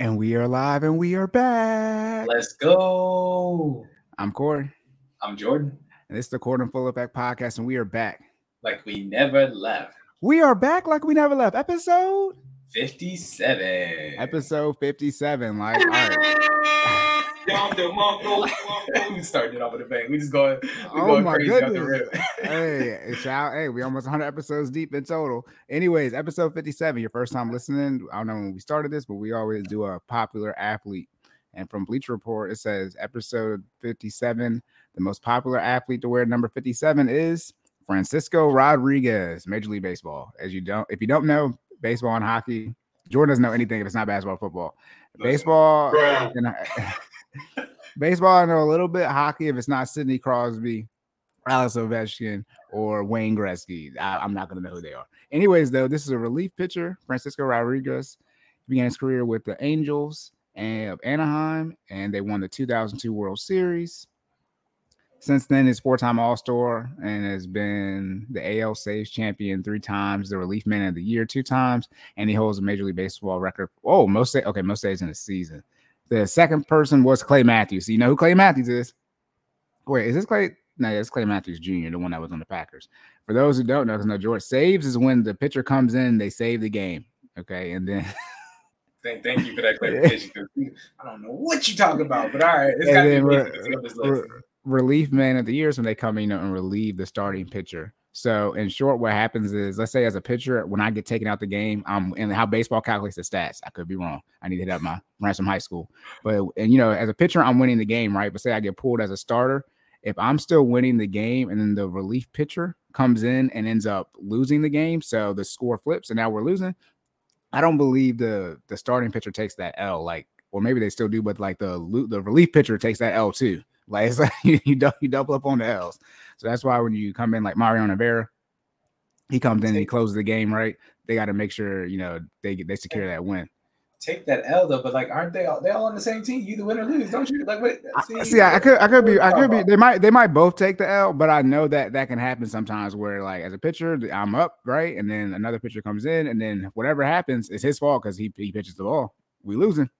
And we are live and we are back. Let's go. I'm Corey. I'm Jordan. And this is the Court and Full Effect podcast, and we are back. Like we never left. We are back like we never left. Episode 57. Episode 57. Like, all right. Oh, oh, oh, we started it off with a bang. We just going, we oh going my crazy out the goodness. rip. hey, shout, hey, we almost 100 episodes deep in total. Anyways, episode 57, your first time listening. I don't know when we started this, but we always do a popular athlete. And from Bleacher Report, it says episode 57, the most popular athlete to wear number 57 is Francisco Rodriguez, Major League Baseball. As you don't, if you don't know baseball and hockey, Jordan doesn't know anything if it's not basketball, or football. Baseball, Bruh. and I- uh, baseball, I know a little bit. Hockey, if it's not Sidney Crosby, Alex Ovechkin, or Wayne Gretzky, I, I'm not going to know who they are. Anyways, though, this is a relief pitcher, Francisco Rodriguez. He began his career with the Angels of Anaheim, and they won the 2002 World Series. Since then, he's four-time All-Star and has been the AL Saves champion three times, the Relief Man of the Year two times, and he holds a Major League Baseball record. Oh, most okay, most saves in a season. The second person was Clay Matthews. So you know who Clay Matthews is? Wait, is this Clay? No, it's Clay Matthews Jr., the one that was on the Packers. For those who don't know, because no George saves is when the pitcher comes in, they save the game. Okay, and then Thank, thank you for that clarification. I don't know what you're talking about, but all right. It's And got to be re- basic to see this re- relief man of the year is when they come in you know, and relieve the starting pitcher. So in short, what happens is, let's say as a pitcher, when I get taken out the game, um, and how baseball calculates the stats, I could be wrong. I need to hit up my from high school, but and you know, as a pitcher, I'm winning the game, right? But say I get pulled as a starter, if I'm still winning the game, and then the relief pitcher comes in and ends up losing the game, so the score flips, and now we're losing. I don't believe the the starting pitcher takes that L, like, or maybe they still do, but like the the relief pitcher takes that L too. Like like you, you double up on the L's. So that's why when you come in like Mariano Rivera, he comes in and he closes the game right. They got to make sure you know they get they secure that win. Take that L though, but like, aren't they all? They all on the same team. You either win or lose, don't you? Like, what? I- See, I, I could I could be I could be they might they might both take the L, but I know that that can happen sometimes where like as a pitcher I'm up right, and then another pitcher comes in, and then whatever happens is his fault because he he pitches the ball. We losing,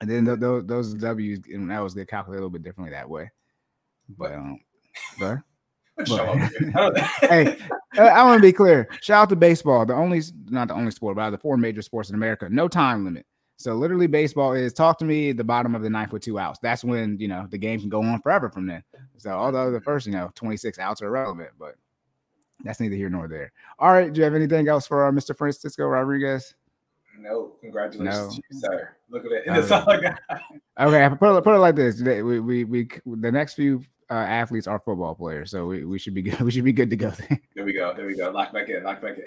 and then those those W's and L's get calculated a little bit differently that way. But um, but What show up here? I hey, uh, I want to be clear. Shout out to baseball, the only not the only sport, but out of the four major sports in America, no time limit. So literally, baseball is talk to me at the bottom of the ninth with two outs. That's when you know the game can go on forever from then. So although the first you know twenty six outs are irrelevant, but that's neither here nor there. All right, do you have anything else for uh, Mr. Francisco Rodriguez? No, congratulations No. to you, sir. Look at it. That's all I got. Okay, put it, put it like this: we we, we the next few uh, athletes are football players, so we, we should be good. We should be good to go. There we go. There we go. Lock back in. Lock back in.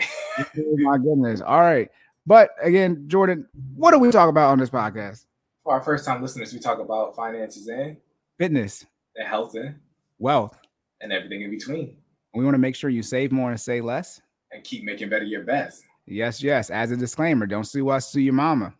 Oh my goodness. All right. But again, Jordan, what do we talk about on this podcast? For our first time listeners, we talk about finances and, Fitness, and health and, wealth. and everything in between. We want to make sure you save more and say less. And keep making better your best. Yes, yes. As a disclaimer, don't sue us, sue your mama.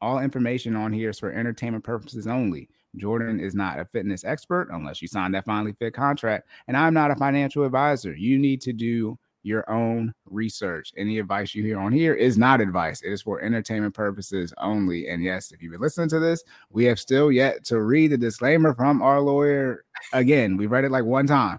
All information on here is for entertainment purposes only. Jordan is not a fitness expert unless you sign that finally fit contract. And I'm not a financial advisor. You need to do your own research. Any advice you hear on here is not advice. It is for entertainment purposes only. And yes, if you've been listening to this, we have still yet to read the disclaimer from our lawyer. Again, we read it like one time,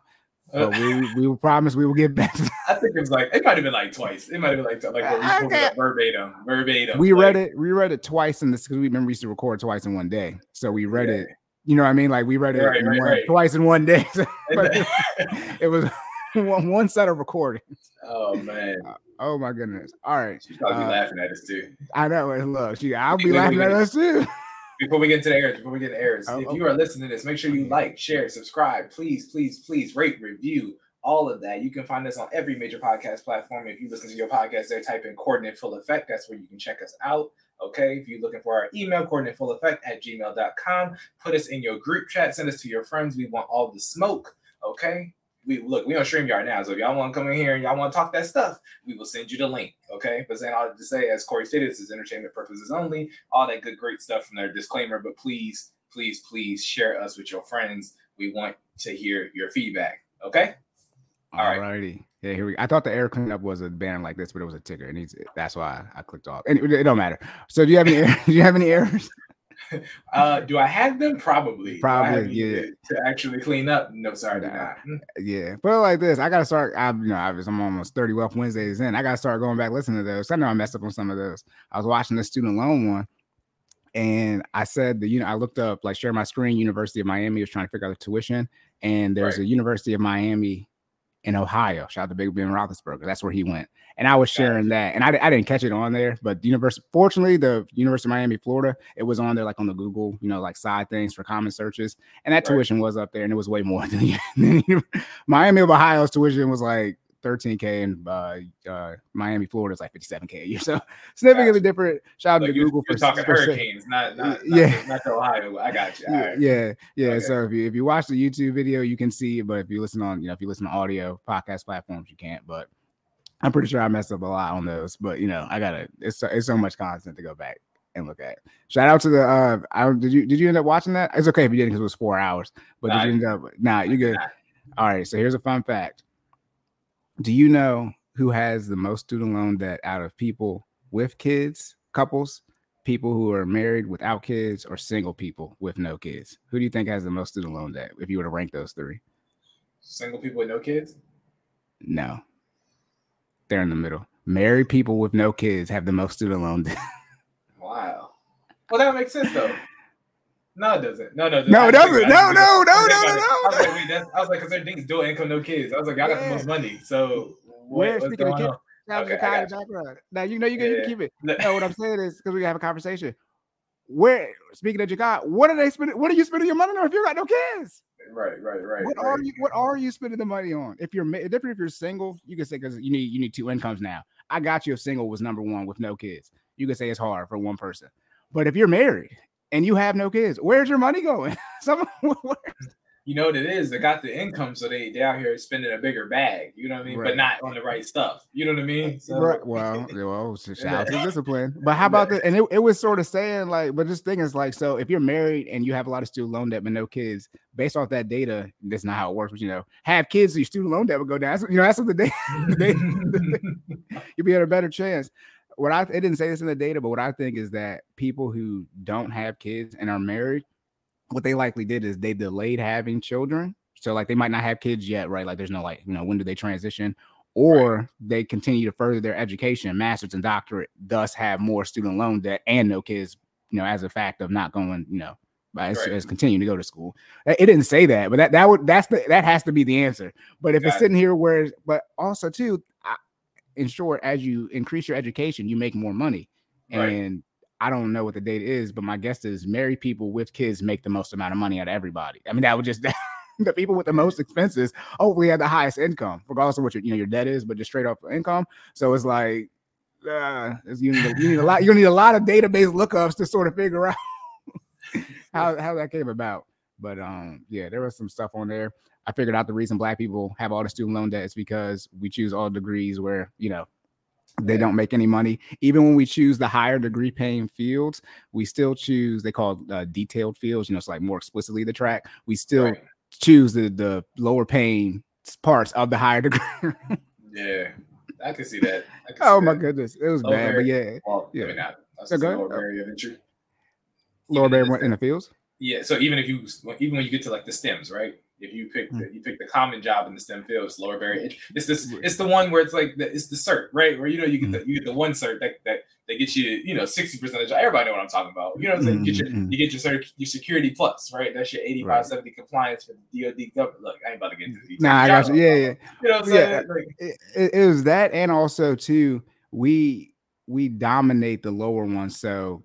but we we will promise we will get back. to I think it was like it might have been like twice. It might have been like like what we Okay. verbatim, verbatim. we read it we read it twice in this because we remember we used to record twice in one day so we read Yeah. it you know what i mean like we read it Right, in right, one- right. twice in one day it was one, one set of recordings oh man, oh my goodness all right she's probably Uh, laughing at us too. i know look she, i'll be laughing at us too Before we get into the airs, before we get to the airs, Oh, if oh. you are listening to this, make sure you like, share, subscribe. Please, please, please rate, review, all of that. You can find us on every major podcast platform. If you listen to your podcast there, type in coordinate full effect. That's where you can check us out. Okay. If you're looking for our email, coordinate full effect at gmail.com, put us in your group chat, send us to your friends. We want all the smoke. Okay. We look, we on StreamYard now. So if y'all want to come in here and y'all want to talk that stuff, we will send you the link. Okay. But saying all just say, as Corey stated, this is entertainment purposes only all that good, great stuff from their disclaimer. But please, please, please share us with your friends. We want to hear your feedback. Okay. All right. Alrighty. Yeah, here we. Go. I thought the air cleanup was a banner like this, but it was a ticker, and that's why I clicked off. And it, it don't matter. So, do you have any? do you have any errors? Uh, do I have them? Probably. Probably, yeah. To actually clean up? No, sorry, nah. Yeah, but like this, I gotta start. I, you know, was, I'm almost 30 Wealth Wednesdays in. I gotta start going back listening to those. I know I messed up on some of those. I was watching the student loan one, and I said the you know I looked up like share my screen. University of Miami was trying to figure out the tuition, and there's right. a University of Miami in Ohio. Shout out to Big Ben Roethlisberger. That's where he went. And I was sharing that, and I, I didn't catch it on there, but the university, fortunately, the University of Miami, Florida, it was on there like on the Google, you know, like side things for common searches, and that right. tuition was up there, and it was way more than, than Miami of Ohio's tuition was like 13k and uh, uh, Miami, Florida is like 57k a year. So significantly gotcha. different. Shout out to Google for talking for hurricanes, not, not, not yeah, not Ohio. I got you. Right. Yeah, yeah. Okay. So if you if you watch the YouTube video, you can see, but if you listen on, you know, if you listen to audio podcast platforms, you can't. But I'm pretty sure I messed up a lot on those. But you know, I gotta. It's so, it's so much content to go back and look at. Shout out to the. uh I, Did you did you end up watching that? It's okay if you didn't because it was four hours. But nah, did you end up? Nah, you good. All right. So here's a fun fact. Do you know who has the most student loan debt out of people with kids, couples, people who are married without kids, or single people with no kids? Who do you think has the most student loan debt if you were to rank those three? Single people with no kids? No. They're in the middle. Married people with no kids have the most student loan debt. wow. Well, that makes sense though. No, it doesn't. No, no, no, it doesn't. No, no, no, no, no, no. I was like, wait, that's, I was like, because they're dual income, no kids. I was like, I got the most money. So, where speaking of kids, okay, now you know you can yeah. keep it. No, what I'm saying is because we have a conversation. Where speaking of Jakai, what are they spending? What are you spending your money on if you got no kids? Right, right, right. What right. are you? What are you spending the money on? If you're different, if you're single, you can say because you need you need two incomes now. I got you if single was number one with no kids. You can say it's hard for one person. But if you're married and you have no kids, where's your money going? Some, you know what it is? They got the income, so they they out here spending a bigger bag. You know what I mean? Right. But not on the right stuff. You know what I mean? So, right. Well, well, shout out to discipline. But how about that? And it, it was sort of saying like, but this thing is like, so if you're married and you have a lot of student loan debt but no kids, based off that data, that's not how it works. But you know, have kids, so your student loan debt would go down. That's, you know, that's what the data. you'd be at a better chance what I it didn't say this in the data, but what I think is that people who don't have kids and are married, what they likely did is they delayed having children. So like they might not have kids yet, right? Like there's no like, you know, when do they transition? Or right. they continue to further their education, master's and doctorate, thus have more student loan debt and no kids, you know, as a fact of not going, you know, as, right. as continuing to go to school. It didn't say that, but that that would that's the that has to be the answer. But if Got it's sitting here where, but also too, in short, as you increase your education, you make more money. Right. And I don't know what the data is, but my guess is married people with kids make the most amount of money out of everybody. I mean, that would just the people with the most expenses hopefully have the highest income, regardless of what your you know your debt is, but just straight up income. So it's like uh, you, need a, you need a lot. You need a lot of database lookups to sort of figure out how how that came about. But um, yeah, there was some stuff on there. I figured out the reason black people have all the student loan debt is because we choose all degrees where, you know, they don't make any money. Even when we choose the higher degree paying fields, we still choose, they call uh, detailed fields, you know, it's like more explicitly the track. We still right. choose the, the lower paying parts of the higher degree. yeah, I can see that. Can oh see my that. goodness. It was lower bad, but yeah. Well, yeah. I mean, I, I so lower barrier of entry. Lower barrier in the fields? Yeah. So even if you, even when you get to like the stems, right? If you pick the, hmm. you pick the common job in the STEM field, it's lower barrier. It's this it's the one where it's like the, it's the cert, right? Where you know you get hmm. the you get the one cert that that, that gets you you know sixty percent of the job. Everybody know what I'm talking about. You know what I'm saying? You get your hmm. you get your cert, your security plus, right? That's your 85 right. 70 compliance for the DoD government. Look, I ain't about to get into the Nah, I got you. Yeah, yeah. You know what I'm saying? Yeah. Like, it, it was that, and also too, we we dominate the lower one. So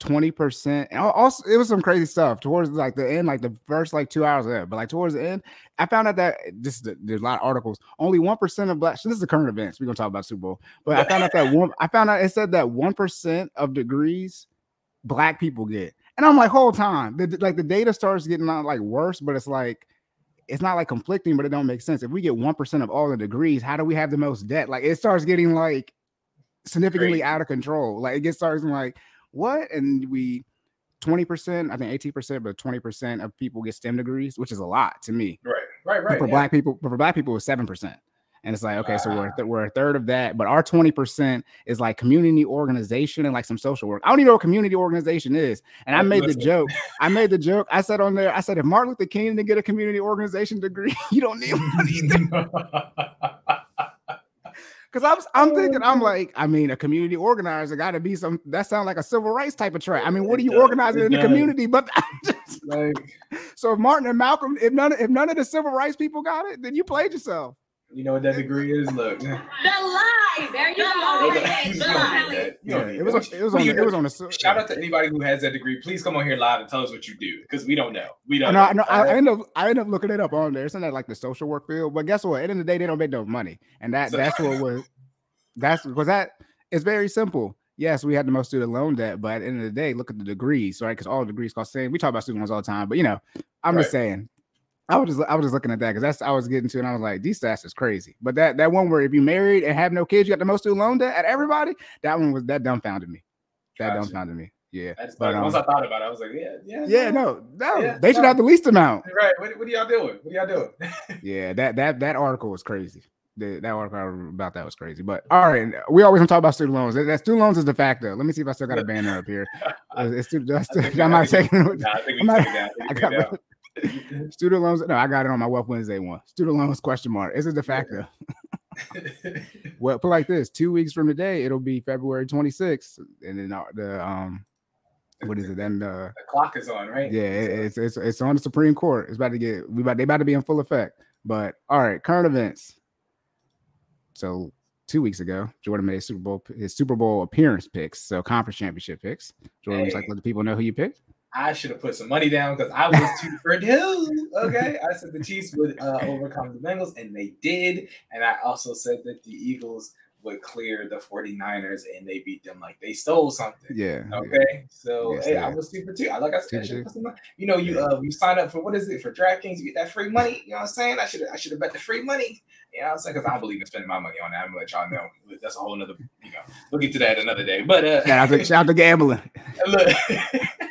20% and also it was some crazy stuff towards like the end like the first like two hours of it but like towards the end i found out that just there's a lot of articles only 1% of black so this is the current events we're gonna talk about super bowl but i found out that one i found out it said that 1% of degrees black people get and i'm like whole time the, like the data starts getting not like worse but it's like it's not like conflicting but it don't make sense if we get 1% of all the degrees how do we have the most debt like it starts getting like significantly Crazy. out of control like it gets starting like what? And we 20%, I think 18%, but 20% of people get STEM degrees, which is a lot to me. Right, right, right. But for yeah. black people, but for black people, it's 7%. And it's like, okay, so we're, th- we're a third of that, but our 20% is like community organization and like some social work. I don't even know what community organization is. And I made the joke. I made the joke. I said on there, I said, if Martin Luther King didn't get a community organization degree, you don't need one either. Because I was, I'm thinking, I'm mm-hmm. like, I mean, a community organizer got to be some. That sounds like a civil rights type of track. I mean, what are you organizing in the community? But just, like, so if Martin and Malcolm, if none, if none of the civil rights people got it, then you played yourself. You know what that degree is? Look. The lie. There you go. The lie. Yeah, it was. It was on. It was on a. Shout out to anybody who has that degree. Please come on here live and tell us what you do because we don't know. We don't. No, know. no. I, I uh, end up. I end up looking it up on there. It's not that like the social work field, but guess what? At the end of the day, they don't make no money, and that so, that's what was. That's because that it's very simple. Yes, we had the most student loan debt, but at the end of the day, look at the degrees, right? Because all degrees cost the same. We talk about student loans all the time, but you know, I'm right. just saying I was just I was just looking at that because that's I was getting to, and I was like, these stats is crazy. But that that one where if you married and have no kids, you got the most student loan debt at everybody. That one was that dumbfounded me. That gotcha. dumbfounded me. Yeah. But, um, once I thought about it, I was like, yeah, yeah. Yeah, no, no. Yeah, they should no. have the least amount. Right. What, what are y'all doing? What are y'all doing? yeah, that that that article was crazy. The, that article about that was crazy. But all right, we always talk about student loans. That student loans is de facto. Let me see if I still got a banner up here. Uh, it's, it's, it's, I'm not taking. Nah, I think we I got, Student loans. No, I got it on my Wealth Wednesday one. Student loans question mark. Is it de facto? well, put like this: two weeks from today, it'll be February 26th, and then uh, the um, what is it? Then the, the clock is on, right? Yeah, it's it's it's on the Supreme Court. It's about to get we about they about to be in full effect. But all right, current events. So two weeks ago, Jordan made Super Bowl his Super Bowl appearance picks, so conference championship picks. Jordan hey. was like, "Let the people know who you picked." I should have put some money down because I was too Purdue. Okay, I said the Chiefs would uh, overcome the Bengals, and they did. And I also said that the Eagles would clear the 49ers and they beat them like they stole something. Yeah. Okay. Yeah. So yes, hey, I was super too. I like I said, I some, you know, you uh you sign up for what is it for DraftKings, you get that free money. You know what I'm saying? I should I should have bet the free money. You know what I'm saying? Because I believe in spending my money on that. I'm gonna let y'all know. That's a whole nother, you know, we'll get to that another day. But uh shout out to, shout out to gambling. Look,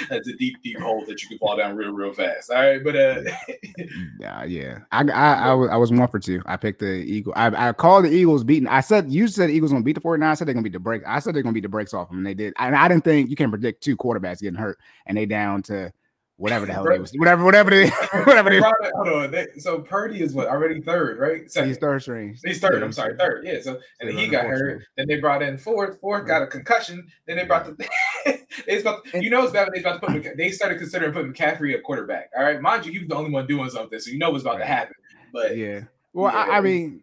that's a deep, deep hole that you can fall down real, real fast. All right. But uh yeah, yeah. I I I was I was one for two. I picked the Eagle. I, I called the Eagles beating. I said you said Eagles gonna beat the 49. I said they're gonna beat the break. I said they're gonna beat the breaks off them, and they did. And I didn't think you can predict two quarterbacks getting hurt, and they down to whatever the hell they was, whatever, whatever they, whatever they. Hold on, they, so Purdy is what already third, right? Second. He's third string. He's third. I'm sorry, third. Yeah. So and then he got hurt. Then they brought in fourth. Fourth got a concussion. Then they brought the. they about to, you know it's when they about to put. They started considering putting McCaffrey a quarterback. All right, mind you, he was the only one doing something, so you know what's about right. to happen. But yeah. Well, yeah. I, I mean,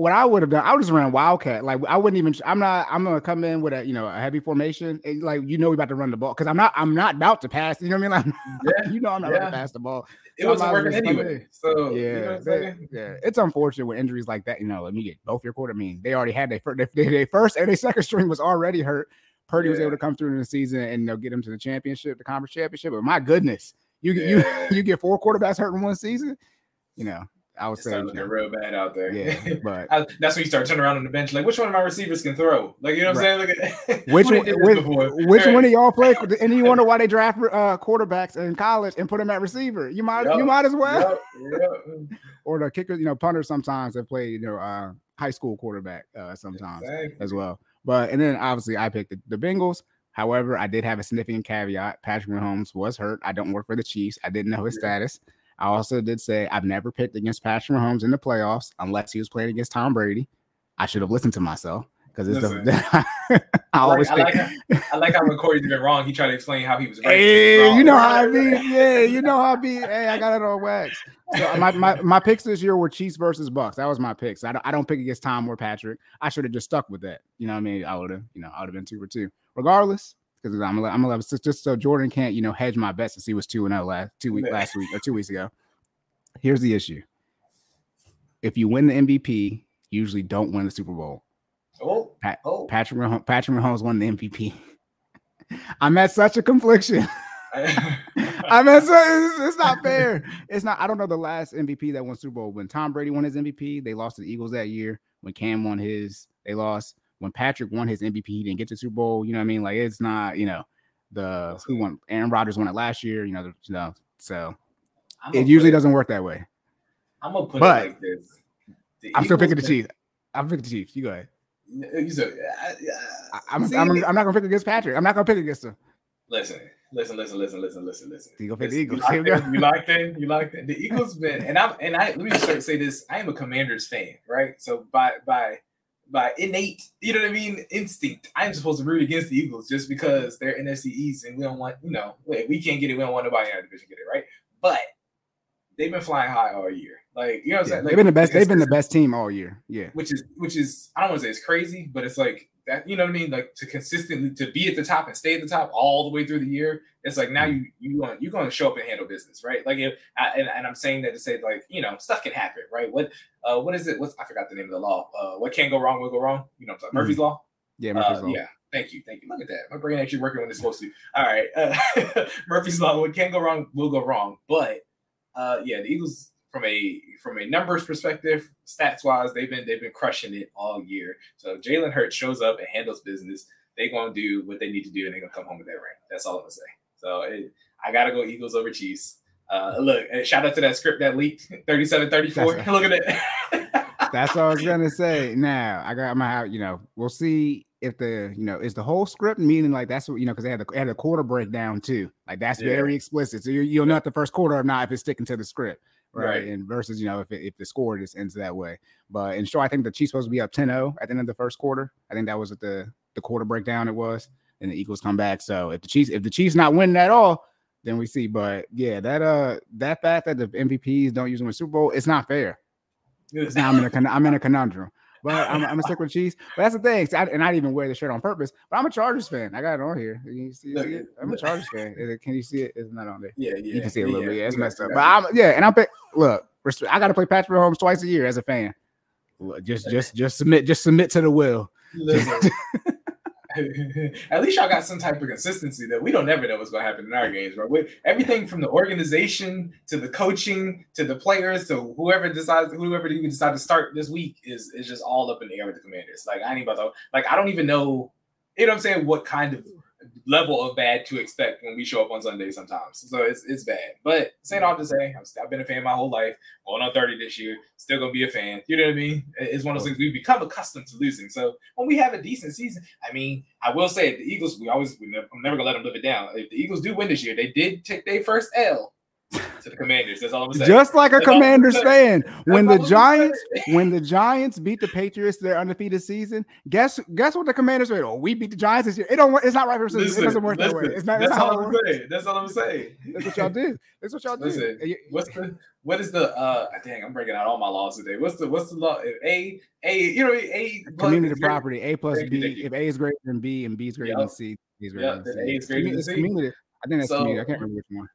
what I would have done, I would just ran Wildcat. Like I wouldn't even. I'm not. I'm gonna come in with a you know a heavy formation, and like you know we about to run the ball because I'm not. I'm not about to pass. You know what I mean? Like yeah, you know I'm not yeah. about to pass the ball. It so wasn't working anyway. So yeah, you know they, yeah. It's unfortunate with injuries like that. You know, let me get both your quarter. I mean, they already had their first. Their first and their second string was already hurt. Purdy yeah. was able to come through in the season and they'll get him to the championship, the conference championship. But my goodness, you you you get four quarterbacks hurt in one season. You know, I would say looking real bad out there. Yeah, but I, that's when you start turning around on the bench, like which one of my receivers can throw? Like you know what I'm saying? Look at which one, which, which one of y'all play? And you wonder why they draft uh, quarterbacks in college and put them at receiver? You might yep. you might as well. Yep. Yep. or the kicker, you know, punters sometimes have play you know uh, high school quarterback uh, sometimes exactly. as well. But and then obviously I picked the, the Bengals. However, I did have a significant caveat. Patrick Mahomes was hurt. I don't work for the Chiefs. I didn't know his status. I also did say I've never picked against Patrick Mahomes in the playoffs unless he was playing against Tom Brady. I should have listened to myself because it's Listen, the, I always I like, I like, I like how when Corey's been wrong, he tried to explain how he was right. Hey, you know how I be. Yeah, you know how I be. Hey, I got it on wax. So uh, my, my, my picks this year were Chiefs versus Bucks. That was my picks. I don't, I don't pick against Tom or Patrick. I should have just stuck with that. You know what I mean? I would have, you know, I would have been two for two. Regardless, because I'm gonna, I'm gonna just so Jordan can't, you know, hedge my bets to see what's two and zero oh last two week last week or two weeks ago. Here's the issue. If you win the MVP, you usually don't win the Super Bowl. Oh, Pat, oh. Patrick Mahomes, Patrick Mahomes won the MVP. I'm at such a confliction. I mean, so it's, it's, not fair. It's not. I don't know the last MVP that won Super Bowl. When Tom Brady won his MVP, they lost to the Eagles that year. When Cam won his, they lost. When Patrick won his MVP, he didn't get to Super Bowl. You know what I mean? Like it's not. You know, the who won? Aaron Rodgers won it last year. You know, the, you know. So it usually doesn't work that way. I'm gonna put but, it like this. The I'm still Eagles picking the Chiefs. I'm picking the Chiefs. You go ahead. You said, uh, uh, I- I'm, see, I'm, I'm not gonna pick against Patrick. I'm not gonna pick against him. listen, listen, listen, listen, listen, listen, listen. You gonna pick the Eagles. You like, go. that? you like that? You like that? The Eagles been, and I'm, and I let me just say this. I am a Commanders fan, right? So by by by innate, you know what I mean, instinct, I'm supposed to root against the Eagles just because they're NFC East, and we don't want, you know, if we can't get it. We don't want nobody in our division get it, right? But they've been flying high all year. Like you know what I'm Yeah, saying? they've been the best. They've been the best team all year. Yeah. which is which is I don't want to say it's crazy, but it's like that. You know what I mean? Like to consistently to be at the top and stay at the top all the way through the year. It's like now you you going you going to show up and handle business, right? Like if I, and, and I'm saying that to say like you know stuff can happen, right? What uh what is it? What's I forgot the name of the law. Uh, what can't go wrong will go wrong. You know, what I'm talking- Murphy's law. Yeah. Murphy's Uh, Law. yeah. Thank you. Thank you. Look at that. My brain actually working when it's supposed to. All right. Uh, Murphy's Law. What can't go wrong will go wrong. But uh, yeah, the Eagles from a from a numbers perspective, stats wise, they've been they've been crushing it all year. So Jalen Hurts shows up and handles business, they're gonna do what they need to do and they're gonna come home with that ring. That's all I'm gonna say. So it, I gotta go Eagles over Chiefs. Uh, look, shout out to that script that leaked 37-34. That's Look at that. That's all I was gonna say. Now I got my, you know, we'll see if the, you know, is the whole script meaning like that's what you know because they had the had a quarter breakdown too. Like that's Yeah. very explicit. So you, you'll know at the first quarter or not if it's sticking to the script, right? Right. And versus you know if it, if the score just ends that way. But in short, I think the Chiefs supposed to be up 10-0 at the end of the first quarter. I think that was at the the quarter breakdown. It was, and the Eagles come back. So if the Chiefs if the Chiefs not winning at all. Then we see, but yeah, that uh, that fact that the MVPs don't usually in Super Bowl, it's not fair. Now I'm in a I'm in a conundrum. But I'm, I'm gonna stick with Chiefs. But that's the thing, I, and I didn't even wear the shirt on purpose. But I'm a Chargers fan. I got it on here. You see, Look, it? I'm a. Chargers fan. Is it- Can you see it? It's not on there. Yeah, yeah. You can see it a little bit. Yeah, it's messed up. But. I'm yeah, and I'm pick. Look, I got to play Patrick Mahomes twice a year as a fan. Just just just submit just submit to the will. At least y'all got some type of consistency that we don't never know what's gonna happen in our games, bro. We, everything from the organization to the coaching to the players to whoever decides whoever you decide to start this week is is just all up in the air with the commanders. Like I ain't about to like I don't even know, you know what I'm saying, what kind of level of bad to expect when we show up on Sunday sometimes. So it's it's bad. But saying all to say, I'm, I've been a fan my whole life. Going on 30 this year, still gonna be a fan. You know what I mean? It's one of those things we've become accustomed to losing. So when we have a decent season, I mean, I will say the Eagles, we always we never, I'm never gonna let them live it down. If the Eagles do win this year, they did take their first L to the Commanders. That's all I'm saying. Just like a That's Commanders saying. fan. When the Giants when the Giants beat the Patriots their undefeated season, guess guess what the Commanders say? Oh, we beat the Giants this year. It don't. It's not right for it doesn't work that way. It's not. that's That's all I'm saying. That's all I'm saying. That's what y'all do. That's what y'all do. Listen, What's the what is the uh dang I'm breaking out all my laws today. What's the what's the law? If A A you know A community property A plus B. If A is greater than B and B is greater than Yep. C, B is Yep, greater then than C. A is greater than C. community. I think that's So- community. I can't remember which one.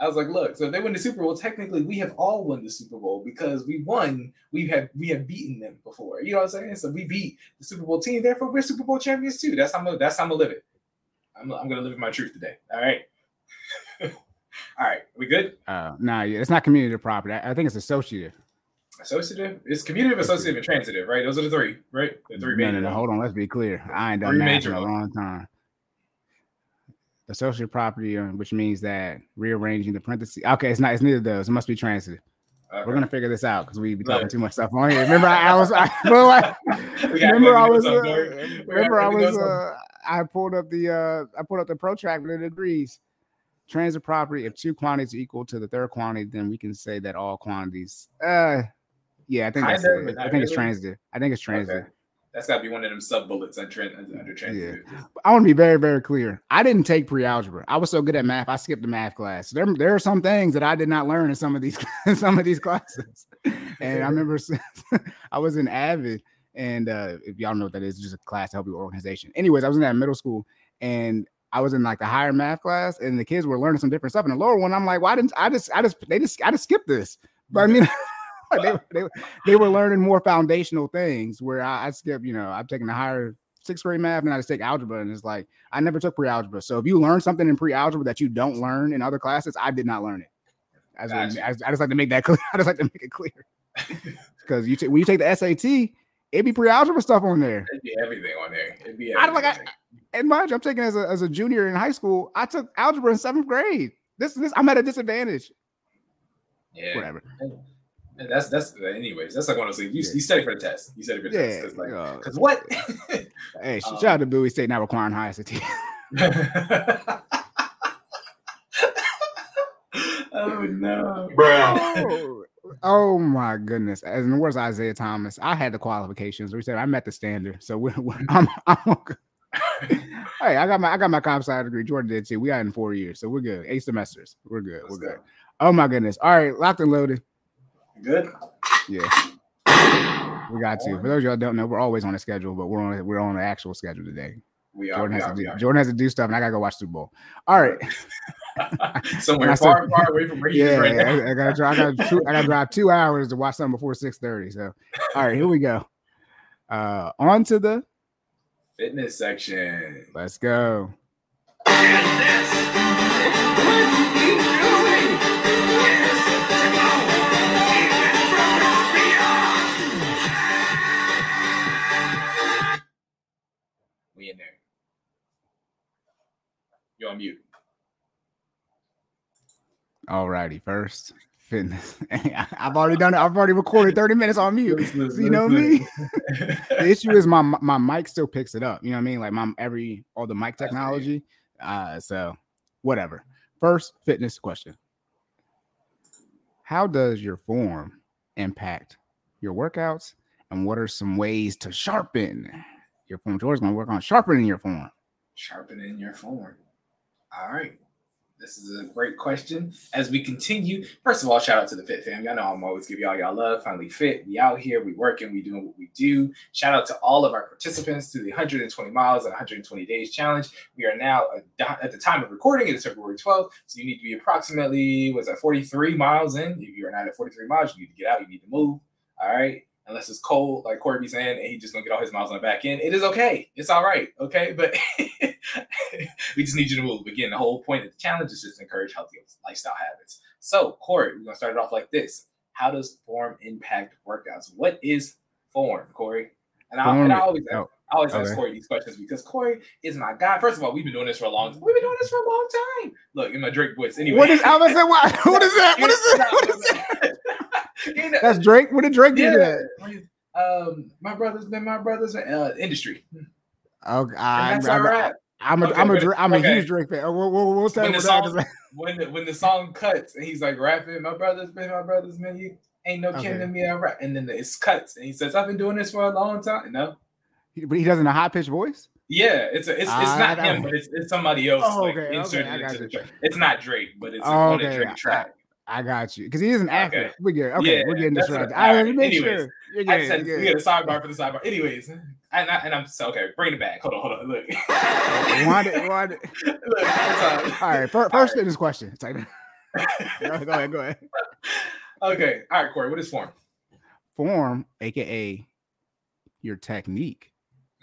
I was like, look, so if they win the Super Bowl, technically we have all won the Super Bowl because we won, we have we have beaten them before. You know what I'm saying? So we beat the Super Bowl team, therefore we're Super Bowl champions too. That's how I'm gonna that's how I'm gonna live it. I'm, I'm gonna live my truth today. All right. all right, we good? Uh, nah, yeah, it's not community property. I, I think it's associative. Associative? It's commutative, associative, and transitive, right? Those are the three, right? The three No, major no, no. Hold on. Let's be clear. I ain't done Three math major in a long time. Associative property, uh, which means that rearranging the parentheses. Okay, it's not. It's neither of those. It must be transitive. Okay. We're gonna figure this out because we be talking too much stuff on here. Remember, I, I was. I, well, I, remember, I was. Uh, somewhere. We got remember, I ready to go was. Uh, I pulled up the. Uh, I pulled up the protract with the degrees. Transit property. If two quantities are equal to the third quantity, then we can say that all quantities. Uh, yeah, I think that's. Kinda, it. I think it's transitive. I think it's transitive. Okay. That's got to be one of them sub bullets under, under transitive. I want to be very, very clear. I didn't take pre-algebra. I was so good at math, I skipped the math class. There, there are some things that I did not learn in some of these some of these classes. And I remember I was in Avid, and uh, if y'all know what that is, it's just a class to help your organization. Anyways, I was in that middle school, and I was in like the higher math class, and the kids were learning some different stuff. In the lower one, I'm like, why didn't I just I just they just I just skipped this? But I mean. they, they, they were learning more foundational things where I, I skipped, you know, I've taken the higher sixth grade math and I just take algebra. And it's like, I never took pre algebra. So if you learn something in pre algebra that you don't learn in other classes, I did not learn it. As Gotcha. I, I just like to make that clear. I just like to make it clear. Because you ta- when you take the SAT, it'd be pre algebra stuff on there. It'd be everything on there. It'd be I don't everything. And mind you, I'm taking as a, as a junior in high school, I took algebra in seventh grade. This this I'm at a disadvantage. yeah. Whatever. And that's that's anyways. That's like one of those things. You, Yeah. you study for the test. You study for the Yeah, test. Cause like, yeah. cause what? Hey, sh- Um, shout out to Bowie State not requiring high SAT. oh no, oh, oh my goodness! As in the words of Isaiah Thomas, I had the qualifications. We said I met the standard, so we're, we're, I'm, I'm okay. hey, I got my I got my comp sci degree. Jordan did too. We got in four years, so we're good. Eight semesters, we're good. Let's we're good. Oh my goodness! All right, locked and loaded. Good. Yeah, we got to. For those of y'all don't know, we're always on a schedule, but we're on we're on the actual schedule today. We are. Jordan We has are, to we do are. Jordan has to do stuff, and I gotta go watch Super Bowl. All right. Somewhere far, said- far away from where he Yeah, right now. I, I gotta try. I gotta, two, I gotta drive two hours to watch something before six thirty. So, all right, here we go. Uh, on to the Fitness section. let's go. You're on mute. All righty, first fitness. I've already done it. I've already recorded thirty minutes on mute. So you know me. The issue is my my mic still picks it up. You know what I mean? Like my every all the mic technology. Uh, so whatever. First fitness question. How does your form impact your workouts? And what are some ways to sharpen your form? George's gonna work on sharpening your form. Sharpening your form. All right. This is a great question. As we continue, first of all, shout out to the Fit fam. Y'all know I'm always give y'all y'all love. Finally fit. We out here. We working. We doing what we do. Shout out to all of our participants to the 120 miles and 120 days challenge. We are now at the time of recording. It is February 12th. So you need to be approximately was that 43 miles in. If you're not at 43 miles, you need to get out. You need to move. All right. Unless it's cold, like Corey be saying, and he just gonna get all his miles on the back end. It is okay. It's all right. Okay, but we just need you to move. Again, the whole point of the challenge is just to encourage healthy lifestyle habits. So, Corey, we're gonna start it off like this. How does form impact workouts? What is form, Corey? And I, and I always ask, I always ask. Corey these questions because Corey is my guy. First of all, we've been doing this for a long time. We've been doing this for a long time. Look, in my Drake voice. Anyway, What is I was what, what is that? What is that? What is that? You know- That's Drake. What did Drake do that? Um, my brother's been my brother's uh, industry. Okay, I, that's I, all right. I'm a, Okay, am a, but- I'm a okay. huge Drake fan. We'll, we'll, we'll When the what that song- when the, when the song cuts and he's like rapping, my brother's been my brother's man. You ain't no kin Okay. to me. I rap, and then it's cuts and he says, "I've been doing this for a long time." No, He- But he doesn't a high pitched voice. yeah, it's a, it's it's Ah, not that- him, but it's, it's somebody else. Oh, like, okay, okay, inserted I into the track. It's not Drake, but it's Oh, on a Drake track. I got you because he is an actor. Okay. We get okay. Yeah, we're getting distracted. I alright, right, make anyways, sure. You're I said you're we good. get a sidebar for the sidebar. Anyways, and, I, and I'm so okay. Bring it back. Hold on, hold on. Look, Want it, want it. look. All right, fir- first fitness question. It's like, go ahead, go ahead, go ahead. okay, all right, Corey. What is form? Form, aka your technique,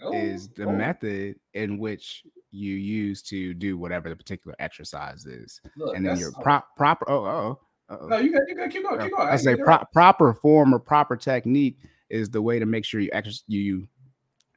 Oh, is the oh. method in which you use to do whatever the particular exercise is, Look, and then your prop proper. Oh, oh, oh. No, you got, you got. Keep going, keep going. I say pro- proper form or proper technique is the way to make sure you ex- you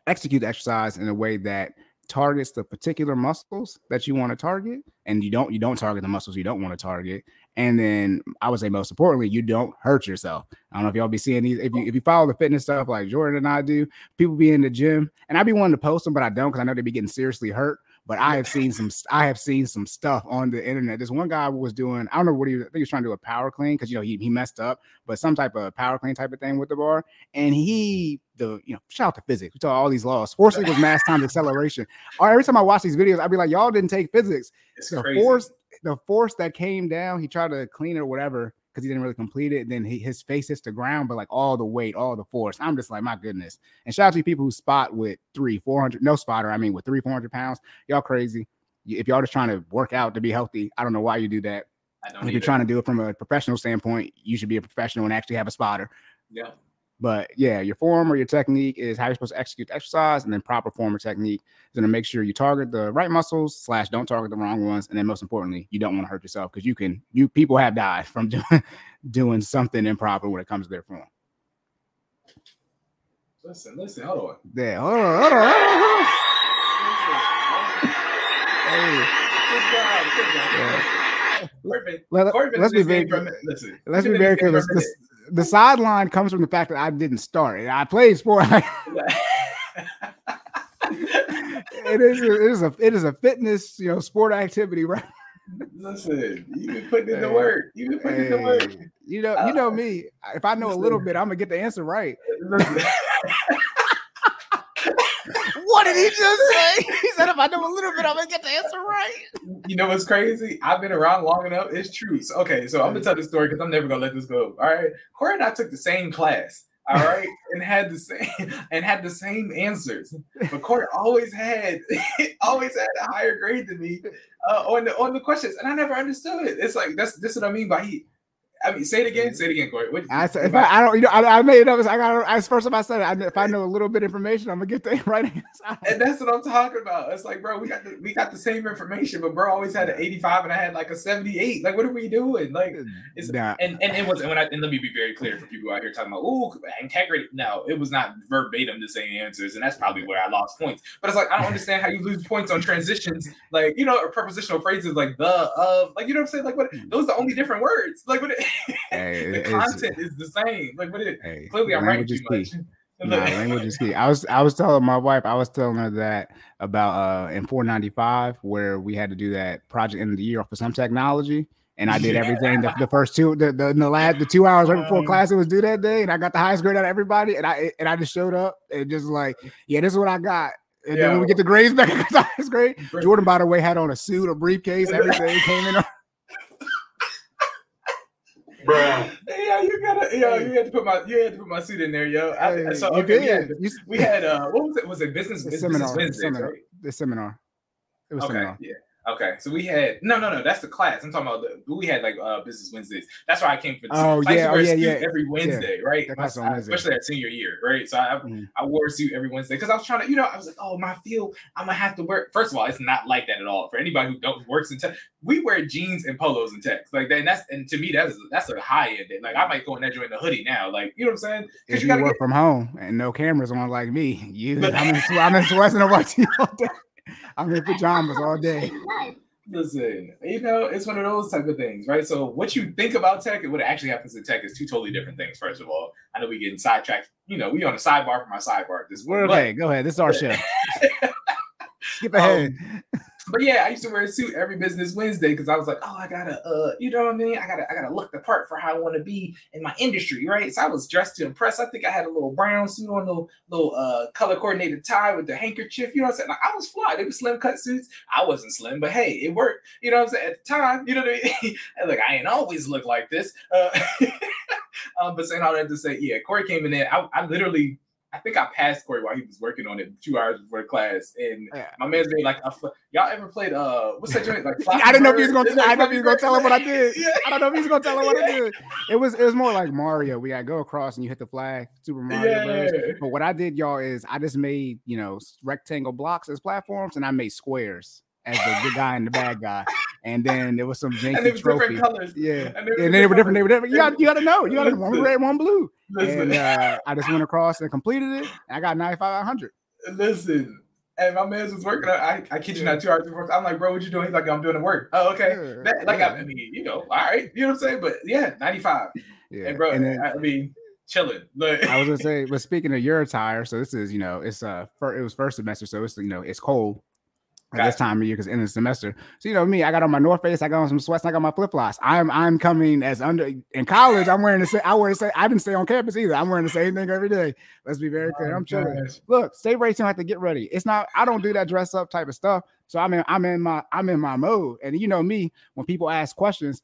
execute the exercise in a way that targets the particular muscles that you want to target and you don't you don't target the muscles you don't want to target and then i would say most importantly you don't hurt yourself i don't know if y'all be seeing these if you if you follow the fitness stuff like jordan and i do people be in the gym and i be wanting to post them but i don't because i know they be getting seriously hurt but I have seen some I have seen some stuff on the internet. This one guy was doing, I don't know what he was, I think he was trying to do a power clean because you know he, he messed up, but some type of power clean type of thing with the bar. And he the you know, shout out to physics. We taught all these laws. Force equals mass times acceleration. Or every time I watch these videos, I'd be like, y'all didn't take physics. It's The crazy. force, the force that came down, he tried to clean it or whatever because he didn't really complete it. Then he, his face hits the ground, but like all the weight, all the force. I'm just like, my goodness. And shout out to people who spot with three, 400, no spotter. I mean, with three, 400 pounds. Y'all crazy. If y'all just trying to work out to be healthy, I don't know why you do that. I don't If you're trying to do it from a professional standpoint, you should be a professional and actually have a spotter. Yeah. But yeah, your form or your technique is how you're supposed to execute the exercise, and then proper form or technique is going to make sure you target the right muscles slash don't target the wrong ones, and then most importantly, you don't want to hurt yourself because you can. You people have died from doing doing something improper when it comes to their form. Listen, listen, hold on. There, hold on, hold on, hold on. Hey, Good job, good job. Yeah. Perfect. let, been us be very game for a good. minute. Listen, Let's be very clear. Let's, let's, the sideline comes from the fact that I didn't start. it. I played sport. it is it is a it is a fitness, you know, sport activity, right? Listen, you've been putting in the work. You've been putting in the work. You know, you know me. If I know a little bit, I'm gonna get the answer right. what did he just say? He said, if I know a little bit, I'm gonna get the answer right. You know what's crazy? I've been around long enough. It's true. So, okay, so I'm gonna tell this story because I'm never gonna let this go. All right, Corey and I took the same class. All right, and had the same and had the same answers. But Corey always had always had a higher grade than me uh, on the on the questions, and I never understood it. It's like that's this is what I mean by he I mean, say it again. Say it again, Corey. What, I said, if I, I, don't, you know, I, I made it up. I got. As first time I said it, I, if I know a little bit of information, I'm gonna get the right answer. And that's what I'm talking about. It's like, bro, we got the, we got the same information, but bro always had an 85 and I had like a 78. Like, what are we doing? Like, it's nah. and and it was. And when I and let me be very clear for people out here talking about, oh, integrity. No, it was not verbatim the same answers, and that's probably where I lost points. But it's like I don't understand how you lose points on transitions, like you know, or prepositional phrases like the of, like you know what I'm saying. Like, what? Hmm. Those are the only different words. Like, what? Hey, the content is the same. Like, what is it hey, clearly I'm writing too much. Nah, language is key. I was I was telling my wife, I was telling her that about uh in 495 where we had to do that project in the year for some technology. And I did yeah. everything the, the, first two the, the, the last the two hours right before um, class it was due that day, and I got the highest grade out of everybody. And I and I just showed up and just like, yeah, this is what I got. And yeah. then when we get the grades back, I got the highest grade. Jordan, by the way, had on a suit, a briefcase, everything came in. Bruh. Yeah, you gotta, yeah, you had to put my, you had to put my suit in there, yo. I, so okay, yeah, we had, uh, what was it? Was it business? The business seminar, Wednesdays, seminar, right? the seminar. It was okay, seminar. yeah. Okay, so we had no, no, no. That's the class. I'm talking about. The, we had like uh business Wednesdays. That's why I came for. The oh yeah, oh, yeah, yeah. Every Wednesday, yeah. right? My, especially at senior year, right? So I, mm-hmm. I wore a suit every Wednesday because I was trying to, you know, I was like, oh, my field, I'm gonna have to wear. First of all, it's not like that at all. For anybody who don't works in tech, we wear jeans and polos and tech like that. And that's and to me that's that's a high end. Like I might go in there join the hoodie now. Like you know what I'm saying? Because you, you work get... from home and no cameras on like me, you, I'm in, I'm in and watching all day. I'm in pajamas all day. Listen, you know, it's one of those type of things, right? So what you think about tech and what actually happens in tech is two totally different things. First of all, I know we getting sidetracked. You know, we on a sidebar from our sidebar. This We're okay. Go ahead. This is our show. Skip ahead. Um, but yeah, I used to wear a suit every business Wednesday because I was like, oh, I gotta, uh, you know what I mean? I gotta, I gotta look the part for how I want to be in my industry, right? So I was dressed to impress. I think I had a little brown suit on, little, little uh, color coordinated tie with the handkerchief. You know what I'm saying? Like I was fly. They were slim cut suits. I wasn't slim, but hey, it worked. You know what I'm saying? At the time, you know what I mean? like I ain't always look like this. Uh, um, but saying all that to say, yeah, Corey came in there. I, I literally I think I passed Corey while he was working on it two hours before class, and yeah. my man's made like a. Y'all ever played uh what's that joint like? I didn't know if he was gonna. I don't know if he was gonna tell him what I did. yeah. I don't know if he was gonna tell him what I did. It was it was more like Mario. We gotta go across and you hit the flag, Super Mario. Yeah. But what I did, y'all, is I just made you know rectangle blocks as platforms, and I made squares as the good guy and the bad guy. And then there was some janky and was trophy. different colors. Yeah, and, and they were different. They were different. You got, you got to know. You got to one red, one blue. Listen. And uh, I just went across and completed it. And I got 95 100. Listen, and my man was working. I, I kid you not, two hours before. I'm like, bro, what you doing? He's like, I'm doing the work. Oh, okay. Yeah, that, like, yeah. I, mean, you know, all right. You know what I'm saying? But yeah, 95. Yeah. And bro, and then, I mean, chilling. But I was gonna say, but speaking of your attire, so this is, you know, it's uh, for, it was first semester, so it's you know, it's cold at this time of year because in the semester. So you know me, I got on my North Face, I got on some sweats, I got my flip flops. I'm I'm coming as under in college. I'm wearing the same. I wear the same. I didn't stay on campus either. I'm wearing the same thing every day. Let's be very clear. I'm chilling. Look, state racing have to get ready. It's not. I don't do that dress up type of stuff. So I'm in. I'm in my. I'm in my mode. And you know me, when people ask questions.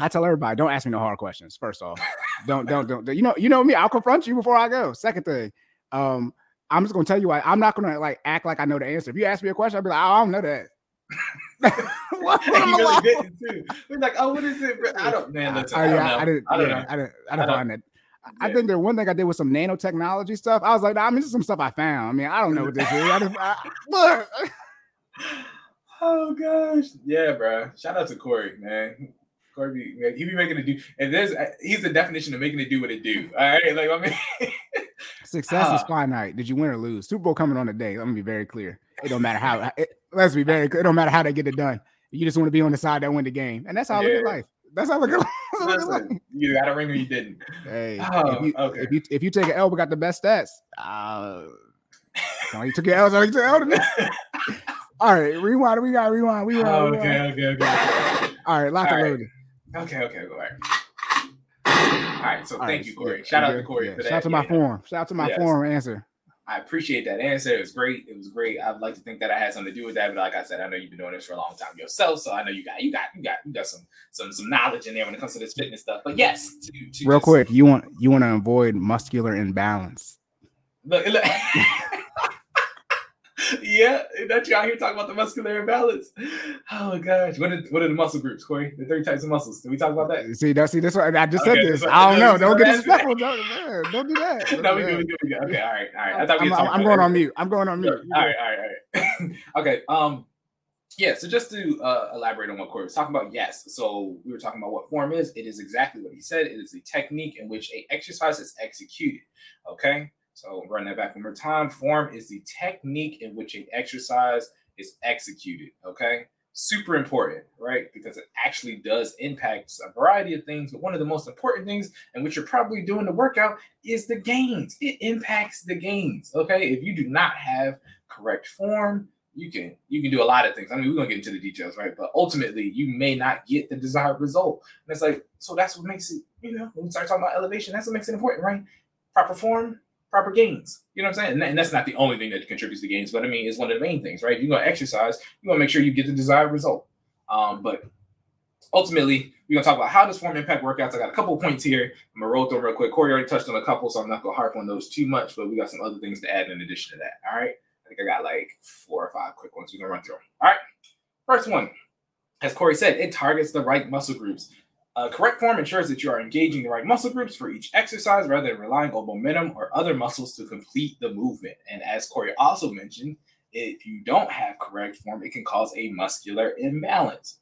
I tell everybody, don't ask me no hard questions. First off, don't, don't, don't, you know, you know me. I'll confront you before I go. Second thing, um, I'm just gonna tell you, I, I'm not gonna like act like I know the answer. If you ask me a question, I'll be like, oh, I don't know that. what, what really didn't too. We're like, oh, what is it? I don't, man. Listen, I, I, don't I, I didn't, I don't yeah, know. I didn't, I didn't find that. I think the one thing I did with some nanotechnology stuff. I was like, nah, I mean, this is some stuff I found. I mean, I don't know what this is. I just, look. oh gosh, yeah, bro. Shout out to Corey, man. Corey, man, he be making it do, and there's he's the definition of making it do what it do. All right, like I mean. Success uh, is finite. Did you win or lose? Super Bowl coming on the day. Let me be very clear. It don't matter how. It, let's be very clear. It don't matter how they get it done. You just want to be on the side that win the game, and that's how yeah. I look at life. That's how I a, that sounds like a Listen, line. you got a ring or you didn't. Hey, Oh, if, you, okay. if you if you take an L, we got the best stats. Uh, no, you took your L, so you took L. today. All right, rewind. We got rewind. We rewind. Oh, rewind. okay, okay, okay. All right, lock All and right. loaded. Okay, okay, go back. All right, so All thank right, you, Corey. yeah, Shout out yeah, to Corey yeah. for that. Shout out to my form. Shout out to my Yes. form answer. I appreciate that answer. It was great. It was great. I'd like to think that I had something to do with that, but like I said, I know you've been doing this for a long time yourself, so I know you got you got you got you got some some some knowledge in there when it comes to this fitness stuff. But yes, to, to Real just- quick, you want you want to avoid muscular imbalance. Look, look. yeah, that you out here talking about the muscular imbalance. Oh gosh, what are what are the muscle groups, Corey? The three types of muscles. Did we talk about that? See, that see this one. I just Okay, said this. I don't know. Don't get that's- disrespectful. Don't, man, don't do that. no, we good, we good, we good. Okay, all right, all right. I thought we I'm, I'm, going on mute. I'm going on mute. All right, all right, all right. okay. Um, yeah. So just to uh, elaborate on what Corey was talking about, yes. So we were talking about what form is. It is exactly what he said. It is the technique in which a exercise is executed. Okay. So run that back one more time. Form is the technique in which an exercise is executed. Okay. Super important, right? Because it actually does impact a variety of things. But one of the most important things, and which you're probably doing the workout, is the gains. It impacts the gains. Okay. If you do not have correct form, you can you can do a lot of things. I mean, we're gonna get into the details, right? But ultimately, you may not get the desired result. And it's like, so that's what makes it, you know, when we start talking about elevation, that's what makes it important, right? Proper form, proper gains. You know what I'm saying? And, and that's not the only thing that contributes to gains, but I mean, it's one of the main things, right? You're gonna exercise, you wanna make sure you get the desired result. Um, but ultimately, we're gonna talk about how does form impact workouts. I got a couple points here. I'm gonna roll through real quick. Corey already touched on a couple, so I'm not gonna harp on those too much, but we got some other things to add in addition to that. All right. I think I got like four or five quick ones we're gonna run through. All right. First one, as Corey said, it targets the right muscle groups. Uh, correct form ensures that you are engaging the right muscle groups for each exercise rather than relying on momentum or other muscles to complete the movement. And as Corey also mentioned, if you don't have correct form, it can cause a muscular imbalance.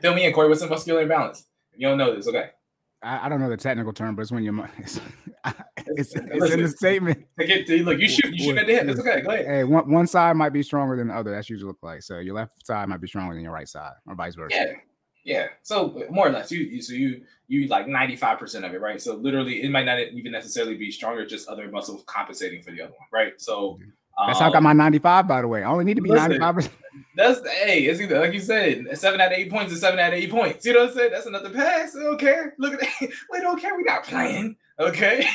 Fill me in, Corey. What's a muscular imbalance? If you don't know this, okay. I, I don't know the technical term, but it's when your it's, it's, it's in the statement. look, you shoot, you shoot at the hip. It's okay. Go ahead. Hey, one, one side might be stronger than the other. That's usually look like. So your left side might be stronger than your right side, or vice versa. Yeah, yeah. So more or less, you, you so you you like ninety five percent of it, right? So literally, it might not even necessarily be stronger, just other muscles compensating for the other one, right? So That's how I got um, my 95, by the way. I only need to be Listen. 95. That's hey, it's either like you said, a seven out of eight points is seven out of eight points. You know what I'm saying? That's another pass. We don't care. Look at that. We don't care. We not playing. Okay.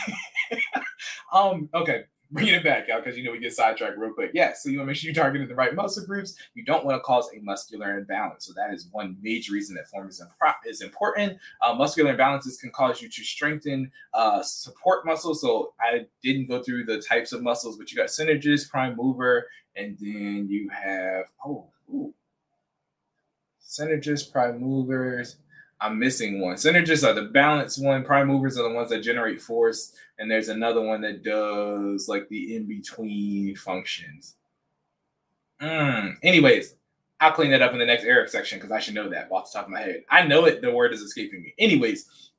um. Okay. Bringing it back out because you know we get sidetracked real quick. Yeah. So you want to make sure you're targeting the right muscle groups. You don't want to cause a muscular imbalance. So that is one major reason that form is, impro- is important. Uh, muscular imbalances can cause you to strengthen uh, support muscles. So I didn't go through the types of muscles, but you got synergist, prime mover, and then you have oh, ooh. synergists, prime movers. I'm missing one. Synergists are the balance one. Prime movers are the ones that generate force, and there's another one that does like the in between functions. Mm. Anyways, I'll clean that up in the next Eric section because I should know that off the top of my head. I know it. The word is escaping me. Anyways,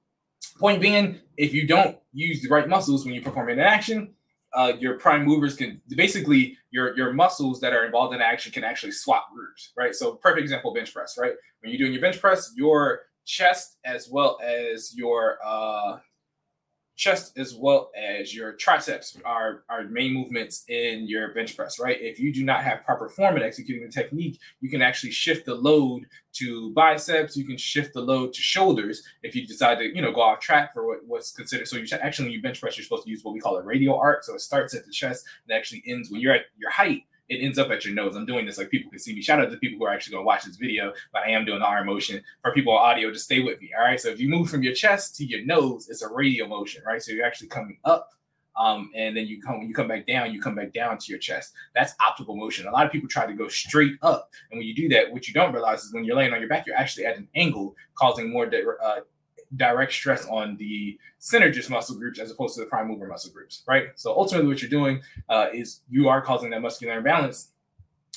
point being, if you don't use the right muscles when you perform an action, uh, your prime movers can basically your your muscles that are involved in action can actually swap groups, right? So, perfect example, bench press, right? When you're doing your bench press, your chest as well as your uh, chest as well as your triceps are are main movements in your bench press, right? If you do not have proper form in executing the technique, you can actually shift the load to biceps. You can shift the load to shoulders if you decide to, you know, go off track for what, what's considered. So you actually, when you bench press, you're supposed to use what we call a radial arc. So it starts at the chest and actually ends when you're at your height. It ends up at your nose. I'm doing this like people can see me. Shout out to people who are actually going to watch this video, but I am doing the arm motion. For people on audio, just stay with me. All right. So if you move from your chest to your nose, it's a radial motion, right? So you're actually coming up. Um, and then you come when you come back down, you come back down to your chest. That's optical motion. A lot of people try to go straight up, and when you do that, what you don't realize is when you're laying on your back, you're actually at an angle, causing more di- uh, direct stress on the synergist muscle groups as opposed to the prime mover muscle groups, right? So ultimately, what you're doing uh, is you are causing that muscular imbalance.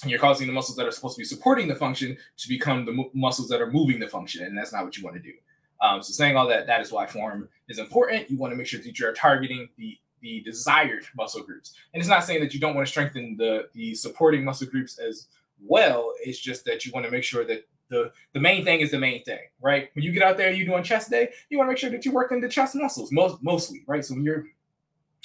And you're causing the muscles that are supposed to be supporting the function to become the mu- muscles that are moving the function, and that's not what you want to do. Um, so, saying all that, that is why form is important. You want to make sure that you're targeting the the desired muscle groups, and it's not saying that you don't want to strengthen the the supporting muscle groups as well. It's just that you want to make sure that the the main thing is the main thing, right? When you get out there, you're doing chest day, you want to make sure that you're working the chest muscles most mostly, right? So when you're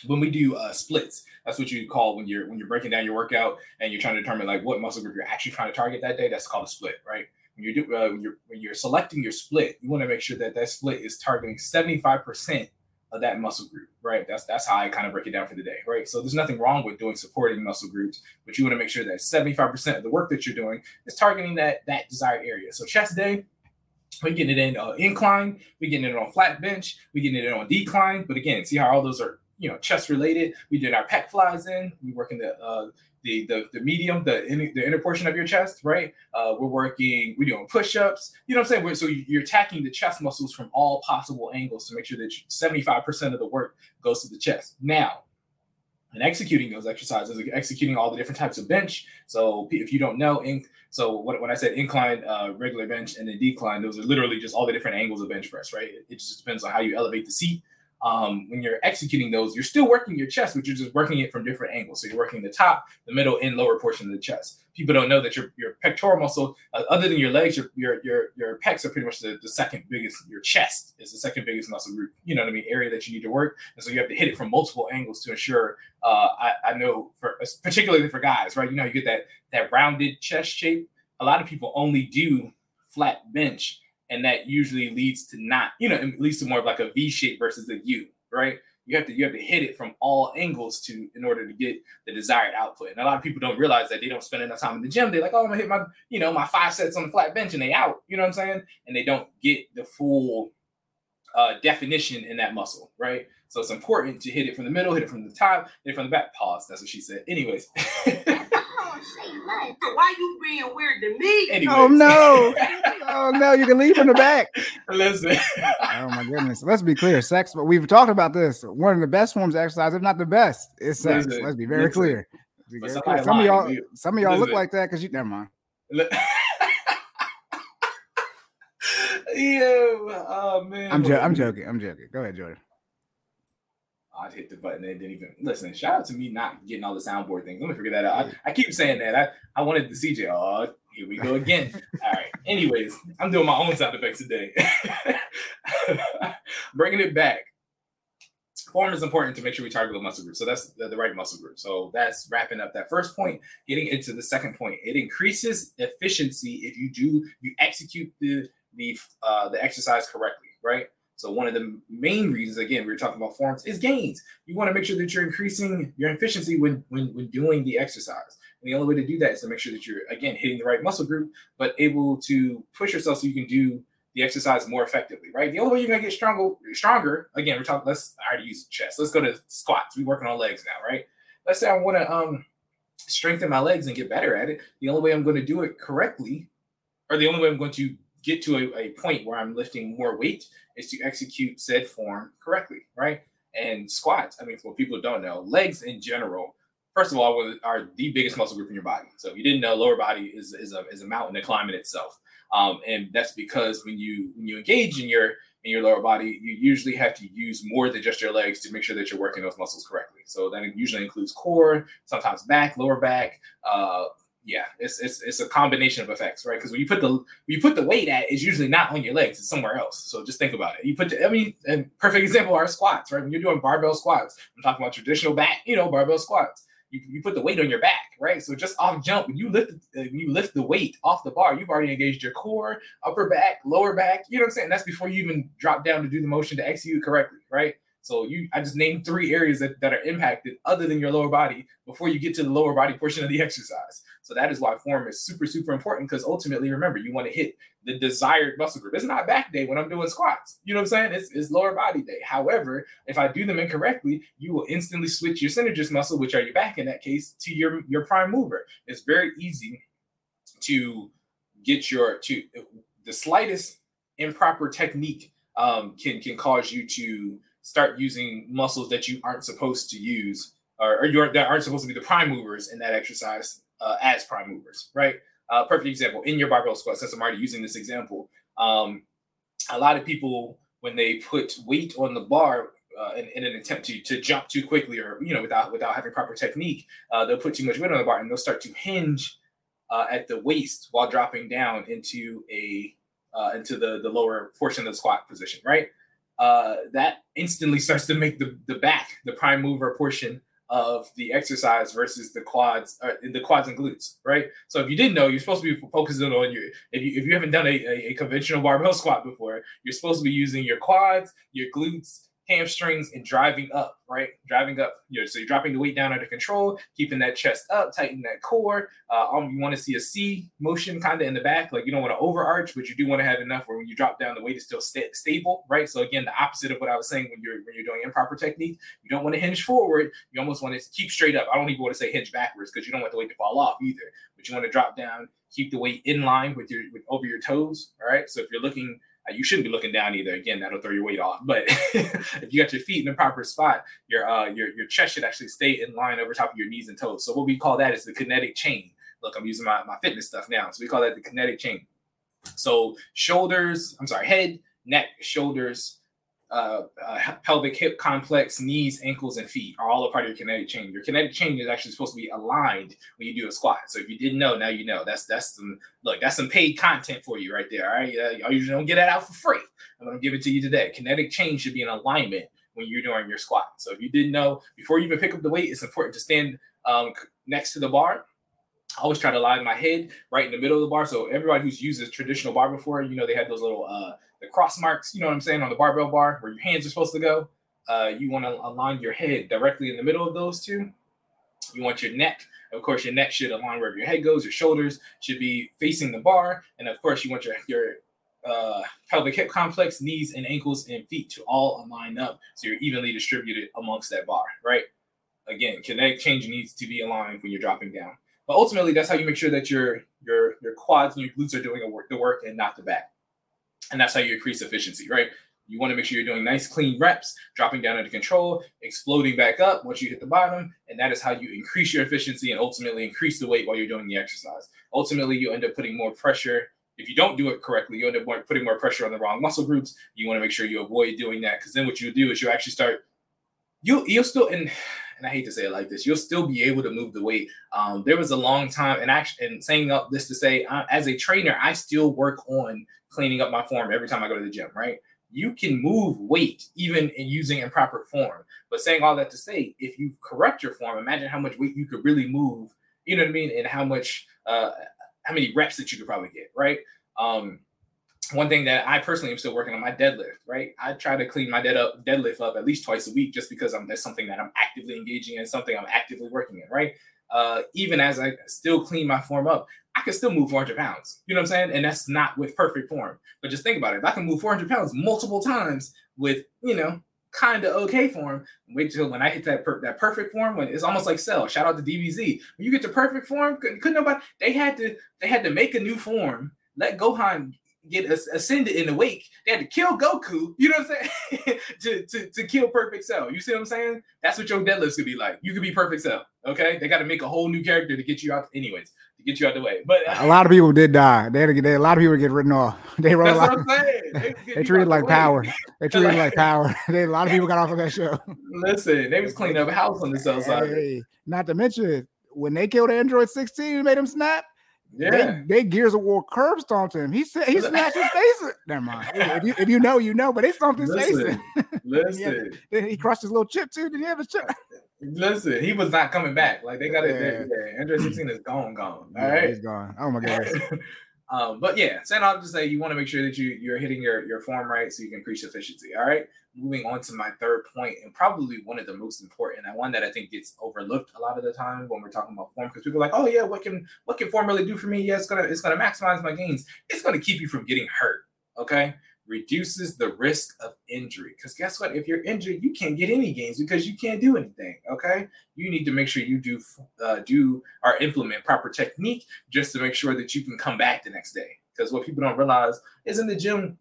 when we do uh, splits, that's what you call when you're when you're breaking down your workout and you're trying to determine like what muscle group you're actually trying to target that day. That's called a split, right? When you do uh, when you're when you're selecting your split, you want to make sure that that split is targeting 75 percent of that muscle group, right? That's that's how I kind of break it down for the day, right? So there's nothing wrong with doing supporting muscle groups, but you want to make sure that 75% of the work that you're doing is targeting that that desired area. So chest day, we're getting it in uh, incline, we're getting it on flat bench, we're getting it on decline. But again, see how all those are you know chest related. We did our pec flies in, we working the uh, the the, the medium, the in, the inner portion of your chest, right? Uh, we're working, we're doing push-ups. You know what I'm saying? So you're attacking the chest muscles from all possible angles to make sure that 75% of the work goes to the chest. Now, and executing those exercises, executing all the different types of bench. So if you don't know, in, so when I said incline, uh, regular bench, and then decline, those are literally just all the different angles of bench press, right? It just depends on how you elevate the seat um, when you're executing those, you're still working your chest, but you're just working it from different angles. So you're working the top, the middle, and lower portion of the chest. People don't know that your your pectoral muscle, uh, other than your legs, your your your, your pecs are pretty much the, the second biggest. Your chest is the second biggest muscle group. You know what I mean? Area that you need to work, and so you have to hit it from multiple angles to ensure. Uh, I, I know for particularly for guys, right? You know, you get that that rounded chest shape. A lot of people only do flat bench and that usually leads to not, you know, it leads to more of like a V shape versus a U, right? You have to you have to hit it from all angles to in order to get the desired output. And a lot of people don't realize that they don't spend enough time in the gym. They're like, oh, I'm gonna hit my, you know, my five sets on the flat bench and they out. You know what I'm saying? And they don't get the full uh, definition in that muscle, right? So it's important to hit it from the middle, hit it from the top, hit it from the back. Pause. That's what she said. Anyways. Why you being weird to me? Anyways. Oh no! oh no! You can leave from the back. Listen. oh my goodness. Let's be clear. Sex. But we've talked about this. One of the best forms of exercise, if not the best, is sex. Listen, Let's be very listen. clear. Be very clear. Some, of y'all, some of y'all look like that because you. Never mind. Yeah. Oh man. I'm, jo- I'm joking. I'm joking. Go ahead, Jordan. I hit the button and didn't even listen. Shout out to me not getting all the soundboard things. Let me figure that out. I, I keep saying that. I, I wanted the CJ. Oh, here we go again. all right. Anyways, I'm doing my own sound effects today. Bringing it back. Form is important to make sure we target the muscle group. So that's the, the right muscle group. So that's wrapping up that first point. Getting into the second point, it increases efficiency if you do you execute the the uh, the exercise correctly, right? So one of the main reasons, again, we were talking about forms, is gains. You want to make sure that you're increasing your efficiency when when when doing the exercise. And the only way to do that is to make sure that you're again hitting the right muscle group, but able to push yourself so you can do the exercise more effectively, right? The only way you're gonna get stronger, stronger. Again, we're talking. Let's I already use chest. Let's go to squats. We're working on legs now, right? Let's say I want to um strengthen my legs and get better at it. The only way I'm going to do it correctly, or the only way I'm going to get to a, a point where I'm lifting more weight is to execute said form correctly, right? And squats, I mean, for people who don't know, legs in general, first of all, are the biggest muscle group in your body. So if you didn't know, lower body is, is, a, is a mountain to climb in itself. Um, and that's because when you when you engage in your in your lower body, you usually have to use more than just your legs to make sure that you're working those muscles correctly. So that usually includes core, sometimes back, lower back, uh, yeah, it's it's it's a combination of effects, right? Because when you put the when you put the weight at, it's usually not on your legs; it's somewhere else. So just think about it. You put, the, I mean, and perfect example are squats, right? When you're doing barbell squats, I'm talking about traditional back, you know, barbell squats. You, you put the weight on your back, right? So just off jump, when you lift uh, you lift the weight off the bar, you've already engaged your core, upper back, lower back. You know what I'm saying? That's before you even drop down to do the motion to execute correctly, right? So you, I just named three areas that, that are impacted other than your lower body before you get to the lower body portion of the exercise. So that is why form is super, super important because ultimately, remember, you want to hit the desired muscle group. It's not back day when I'm doing squats. You know what I'm saying? It's, it's lower body day. However, if I do them incorrectly, you will instantly switch your synergist muscle, which are your back in that case, to your, your prime mover. It's very easy to get your to the slightest improper technique um, can can cause you to start using muscles that you aren't supposed to use or, or you're, that aren't supposed to be the prime movers in that exercise uh, as prime movers, right? Uh, perfect example in your barbell squat, since I'm already using this example. Um, a lot of people, when they put weight on the bar uh, in, in, an attempt to, to jump too quickly or, you know, without, without having proper technique, uh, they'll put too much weight on the bar and they'll start to hinge uh, at the waist while dropping down into a uh, into the the lower portion of the squat position, right? Uh, that instantly starts to make the the back the prime mover portion of the exercise versus the quads, uh, the quads and glutes, right? So if you didn't know, you're supposed to be focusing on your. If you if you haven't done a, a, a conventional barbell squat before, you're supposed to be using your quads, your glutes, hamstrings and driving up, right? Driving up. You know, so you're dropping the weight down under control, keeping that chest up, tighten that core. Uh, um, you want to see a C motion kind of in the back, like you don't want to overarch, but you do want to have enough where when you drop down, the weight is still st- stable, right? So again, the opposite of what I was saying when you're when you're doing improper technique, you don't want to hinge forward. You almost want to keep straight up. I don't even want to say hinge backwards because you don't want the weight to fall off either. But you want to drop down, keep the weight in line with your with over your toes. All right. So if you're looking you shouldn't be looking down either. Again, that'll throw your weight off. But if you got your feet in the proper spot, your uh your your chest should actually stay in line over top of your knees and toes. So what we call that is the kinetic chain. Look, I'm using my, my fitness stuff now. So we call that the kinetic chain. So shoulders, I'm sorry, head, neck, shoulders, uh, uh, pelvic hip complex, knees, ankles, and feet are all a part of your kinetic chain. Your kinetic chain is actually supposed to be aligned when you do a squat. So if you didn't know, now you know. That's that's some look. That's some paid content for you right there. All right, uh, y'all usually don't get that out for free. I'm gonna give it to you today. Kinetic chain should be in alignment when you're doing your squat. So if you didn't know, before you even pick up the weight, it's important to stand um, next to the bar I always try to line my head right in the middle of the bar. So everybody who's used a traditional bar before, you know, they had those little uh the cross marks, you know what I'm saying, on the barbell bar where your hands are supposed to go. Uh, you want to align your head directly in the middle of those two. You want your neck, of course, your neck should align wherever your head goes. Your shoulders should be facing the bar, and of course, you want your your uh, pelvic hip complex, knees and ankles and feet to all align up so you're evenly distributed amongst that bar, right? Again, kinetic chain needs to be aligned when you're dropping down. But ultimately, that's how you make sure that your your your quads and your glutes are doing work, the work and not the back. And that's how you increase efficiency, right? You want to make sure you're doing nice, clean reps, dropping down under control, exploding back up once you hit the bottom. And that is how you increase your efficiency and ultimately increase the weight while you're doing the exercise. Ultimately, you end up putting more pressure. If you don't do it correctly, you end up putting more pressure on the wrong muscle groups. You want to make sure you avoid doing that because then what you do is you actually start, you, you'll still, and and I hate to say it like this, you'll still be able to move the weight. Um, there was a long time, and actually, and saying up this to say, uh, as a trainer, I still work on cleaning up my form every time I go to the gym. Right? You can move weight even in using improper form. But saying all that to say, if you correct your form, imagine how much weight you could really move. You know what I mean? And how much, uh, how many reps that you could probably get. Right? Um, one thing that I personally am still working on my deadlift, right? I try to clean my dead up, deadlift up at least twice a week just because I'm that's something that I'm actively engaging in, something I'm actively working in, right? Uh, even as I still clean my form up, I can still move 400 pounds. You know what I'm saying? And that's not with perfect form. But just think about it. If I can move 400 pounds multiple times with, you know, kind of okay form, wait till when I hit that per- that perfect form, when it's almost like cell. Shout out to DBZ. When you get to perfect form, couldn't, couldn't nobody. They had to they had to make a new form. Let Gohan get ascended in the wake. They had to kill Goku, you know what I'm saying? to, to, to kill Perfect Cell. You see what I'm saying? That's what your deadlifts could be like. You could be Perfect Cell. Okay. They got to make a whole new character to get you out, anyways, to get you out the way. But a lot of people did die. They had to get they, a lot of people get written off. They wrote I'm saying. They, they treated like the power. They treated like power. They, a lot of people got off of that show. Listen, they was cleaning up a house on the cell side. Hey, not to mention when they killed Android 16 and made him snap, yeah. They, they Gears of War curb stomped him. He said he smashed his face. Never mind. If you, if you know, you know, but they stomped his listen, face. listen. he, he, crushed his little chip too. Did he have a chip? Listen, he was not coming back. Like they got it. Yeah. yeah. Android 16 is gone, gone. All yeah, right. He's gone. Oh my god. um, but yeah, saying all to say you want to make sure that you you're hitting your, your form right so you can increase efficiency. All right moving on to my third point, and probably one of the most important, and one that I think gets overlooked a lot of the time when we're talking about form, because people are like, oh yeah, what can what can form really do for me? Yeah, it's gonna it's gonna maximize my gains. It's gonna keep you from getting hurt. Okay, reduces the risk of injury. Because guess what? If you're injured, you can't get any gains because you can't do anything. Okay, you need to make sure you do uh, do or implement proper technique just to make sure that you can come back the next day. Because what people don't realize is in the gym,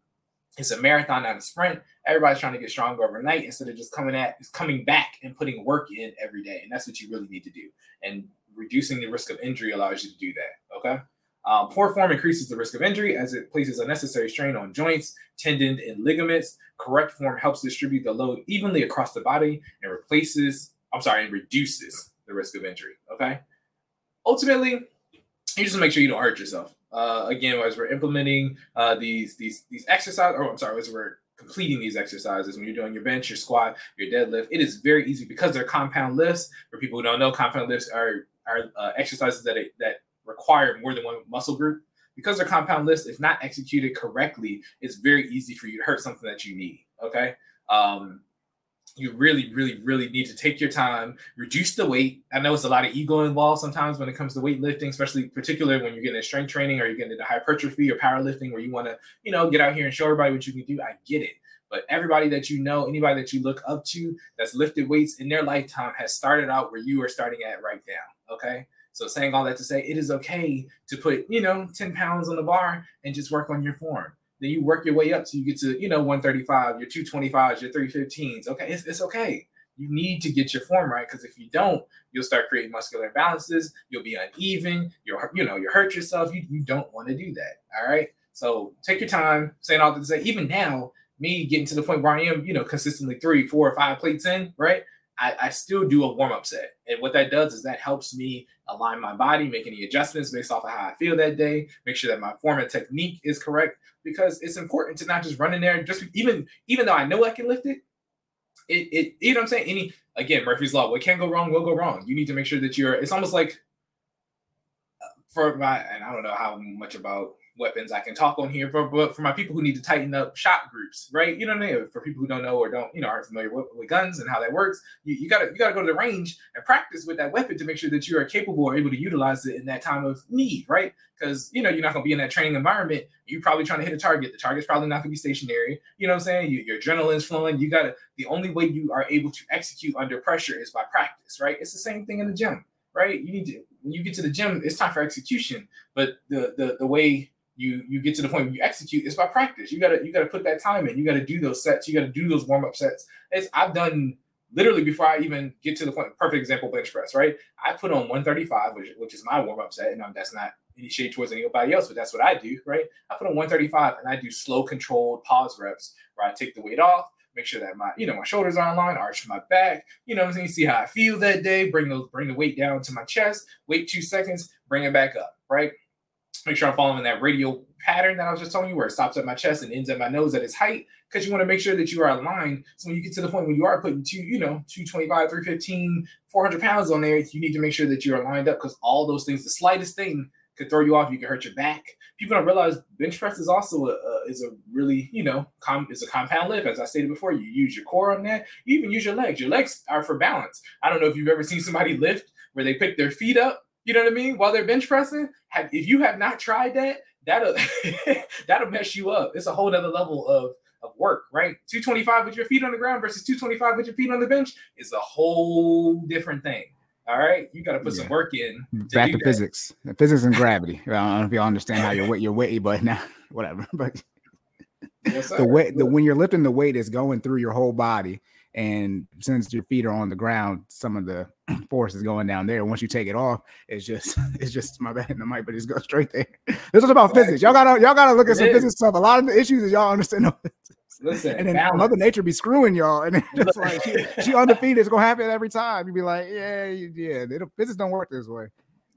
it's a marathon, not a sprint. Everybody's trying to get stronger overnight instead of just coming at coming back and putting work in every day. And that's what you really need to do. And reducing the risk of injury allows you to do that. Okay. Um, poor form increases the risk of injury as it places unnecessary strain on joints, tendons, and ligaments. Correct form helps distribute the load evenly across the body and replaces, I'm sorry, and reduces the risk of injury. Okay. Ultimately, you just make sure you don't hurt yourself. Uh, again, as we're implementing uh, these these these exercises, or I'm sorry, as we're completing these exercises, when you're doing your bench, your squat, your deadlift, it is very easy because they're compound lifts. For people who don't know, compound lifts are are uh, exercises that that require more than one muscle group. Because they're compound lifts, if not executed correctly, it's very easy for you to hurt something that you need. Okay. Um, you really, really, really need to take your time, reduce the weight. I know it's a lot of ego involved sometimes when it comes to weightlifting, especially particularly when you're getting strength training or you're getting into hypertrophy or powerlifting where you want to, you know, get out here and show everybody what you can do. I get it. But everybody that you know, anybody that you look up to that's lifted weights in their lifetime has started out where you are starting at right now. Okay. So saying all that to say it is okay to put, you know, 10 pounds on the bar and just work on your form. Then you work your way up so you get to, you know, 135, your 225s, your 315s. Okay, it's, it's okay. You need to get your form right because if you don't, you'll start creating muscular imbalances. You'll be uneven. You'll, you know, you hurt yourself. You, you don't want to do that. All right. So take your time. Saying all that to say, even now, me getting to the point where I am, you know, consistently three, four, five plates in, right? I, I still do a warm up set. And what that does is that helps me align my body, make any adjustments based off of how I feel that day, make sure that my form and technique is correct because it's important to not just run in there just even even though I know I can lift it, it, it you know what I'm saying? Any again, Murphy's Law, what can go wrong will go wrong. You need to make sure that you're it's almost like uh, for my and I don't know how much about weapons I can talk on here, but, but for my people who need to tighten up shot groups, right? You know what I mean? For people who don't know or don't, you know, aren't familiar with, with guns and how that works, you, you, gotta you gotta go to the range and practice with that weapon to make sure that you are capable or able to utilize it in that time of need, right? Because you know you're not gonna be in that training environment. You're probably trying to hit a target. The target's probably not gonna be stationary. You know what I'm saying? You, your adrenaline's flowing. You gotta. The only way you are able to execute under pressure is by practice, right? It's the same thing in the gym, right? You need to when you get to the gym, it's time for execution. But the the the way you you get to the point where you execute it's by practice. You gotta you gotta put that time in. You gotta do those sets. You gotta do those warm-up sets. It's i've done literally before i even get to the point perfect example bench press right? I put on 135 which, which is my warm-up set and that's not any shade towards anybody else but that's what i do right? I put on 135 and i do slow controlled pause reps where i take the weight off make sure that my you know my shoulders are line arch my back you know i'm saying? See how i feel that day bring those bring the weight down to my chest wait two seconds bring it back up right make sure I'm following that radial pattern that I was just telling you, where it stops at my chest and ends at my nose at its height, because you want to make sure that you are aligned. So when you get to the point when you are putting two, you know, 225, 315, 400 pounds on there, you need to make sure that you are lined up because all those things, the slightest thing could throw you off. You can hurt your back. People don't realize bench press is also a, a is a really, you know, com, is a compound lift. As I stated before, you use your core on that. You even use your legs. Your legs are for balance. I don't know if you've ever seen somebody lift where they pick their feet up you know what I mean? While they're bench pressing, have, if you have not tried that, that'll that'll mess you up. It's a whole other level of of work, right? 225 with your feet on the ground versus 225 with your feet on the bench is a whole different thing. All right, you got to put yeah. some work in. Back to that. physics, physics and gravity. I don't know if y'all understand how your weight, your weight, but now whatever. But yes, the weight, the when you're lifting the weight, is going through your whole body, and since your feet are on the ground, some of the force is going down there. Once you take it off, it's just it's just my bad in the mic, but it's going straight there. This is about physics. Y'all gotta y'all gotta look at it some is. physics stuff. A lot of the issues that y'all understand. Listen, and then balance. Mother Nature be screwing y'all, and just like she, she undefeated, it's gonna happen every time. You be like, yeah, yeah, physics don't work this way.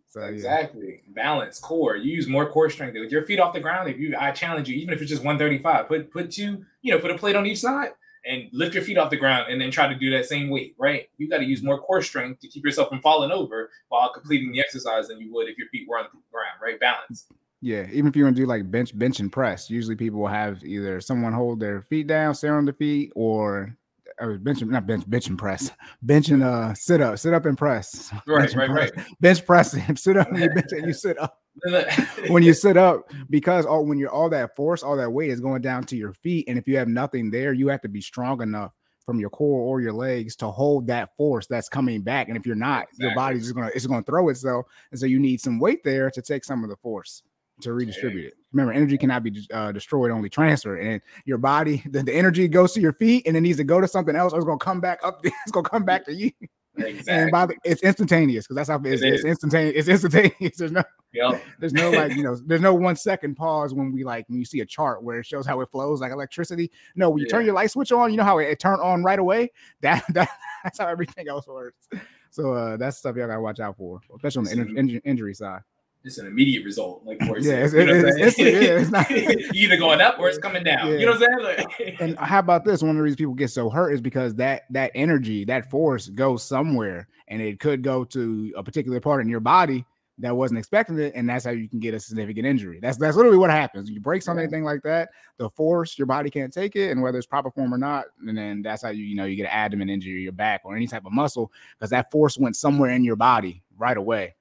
So, exactly. Yeah. Balance, core. You use more core strength. With your feet off the ground, if you I challenge you, even if it's just 135, put put two, you know, put a plate on each side and lift your feet off the ground and then try to do that same weight, right? You got to use more core strength to keep yourself from falling over while completing the exercise than you would if your feet were on the ground, right? Balance. Yeah, even if you want to do like bench, bench and press, usually people will have either someone hold their feet down, stay on the feet, or or bench not bench bench and press bench and uh sit up sit up and press right right press. right bench press and sit up and you bench and you sit up when you sit up because all when you're all that force all that weight is going down to your feet and if you have nothing there you have to be strong enough from your core or your legs to hold that force that's coming back and if you're not exactly. your body's just gonna it's gonna throw itself and so you need some weight there to take some of the force to redistribute it. Remember, energy cannot be uh, destroyed, only transferred. And your body, the, the, energy goes to your feet and it needs to go to something else, or it's gonna come back up. It's gonna come back to you. Exactly. And by the, it's instantaneous because that's how it's, it it's instantaneous. It's instantaneous. There's no, yep. there's no like you know, there's no one second pause when we like when you see a chart where it shows how it flows like electricity. No, when you yeah. turn your light switch on, you know how it, it turned on right away. That, that that's how everything else works. So uh, that's stuff y'all gotta watch out for, especially on the injury, injury side. It's an immediate result. Like Yeah, it's- you know it's- it's- yeah, it's not- either going up or it's coming down. Yeah. You know what I'm saying? Like, and how about this? One of the reasons people get so hurt is because that that energy, that force goes somewhere, and it could go to a particular part in your body that wasn't expecting it, and that's how you can get a significant injury. That's that's literally what happens. You break something, anything like that, the force, your body can't take it, and whether it's proper form or not, and then that's how you you know you get an abdomen injury, your back, or any type of muscle, because that force went somewhere in your body right away.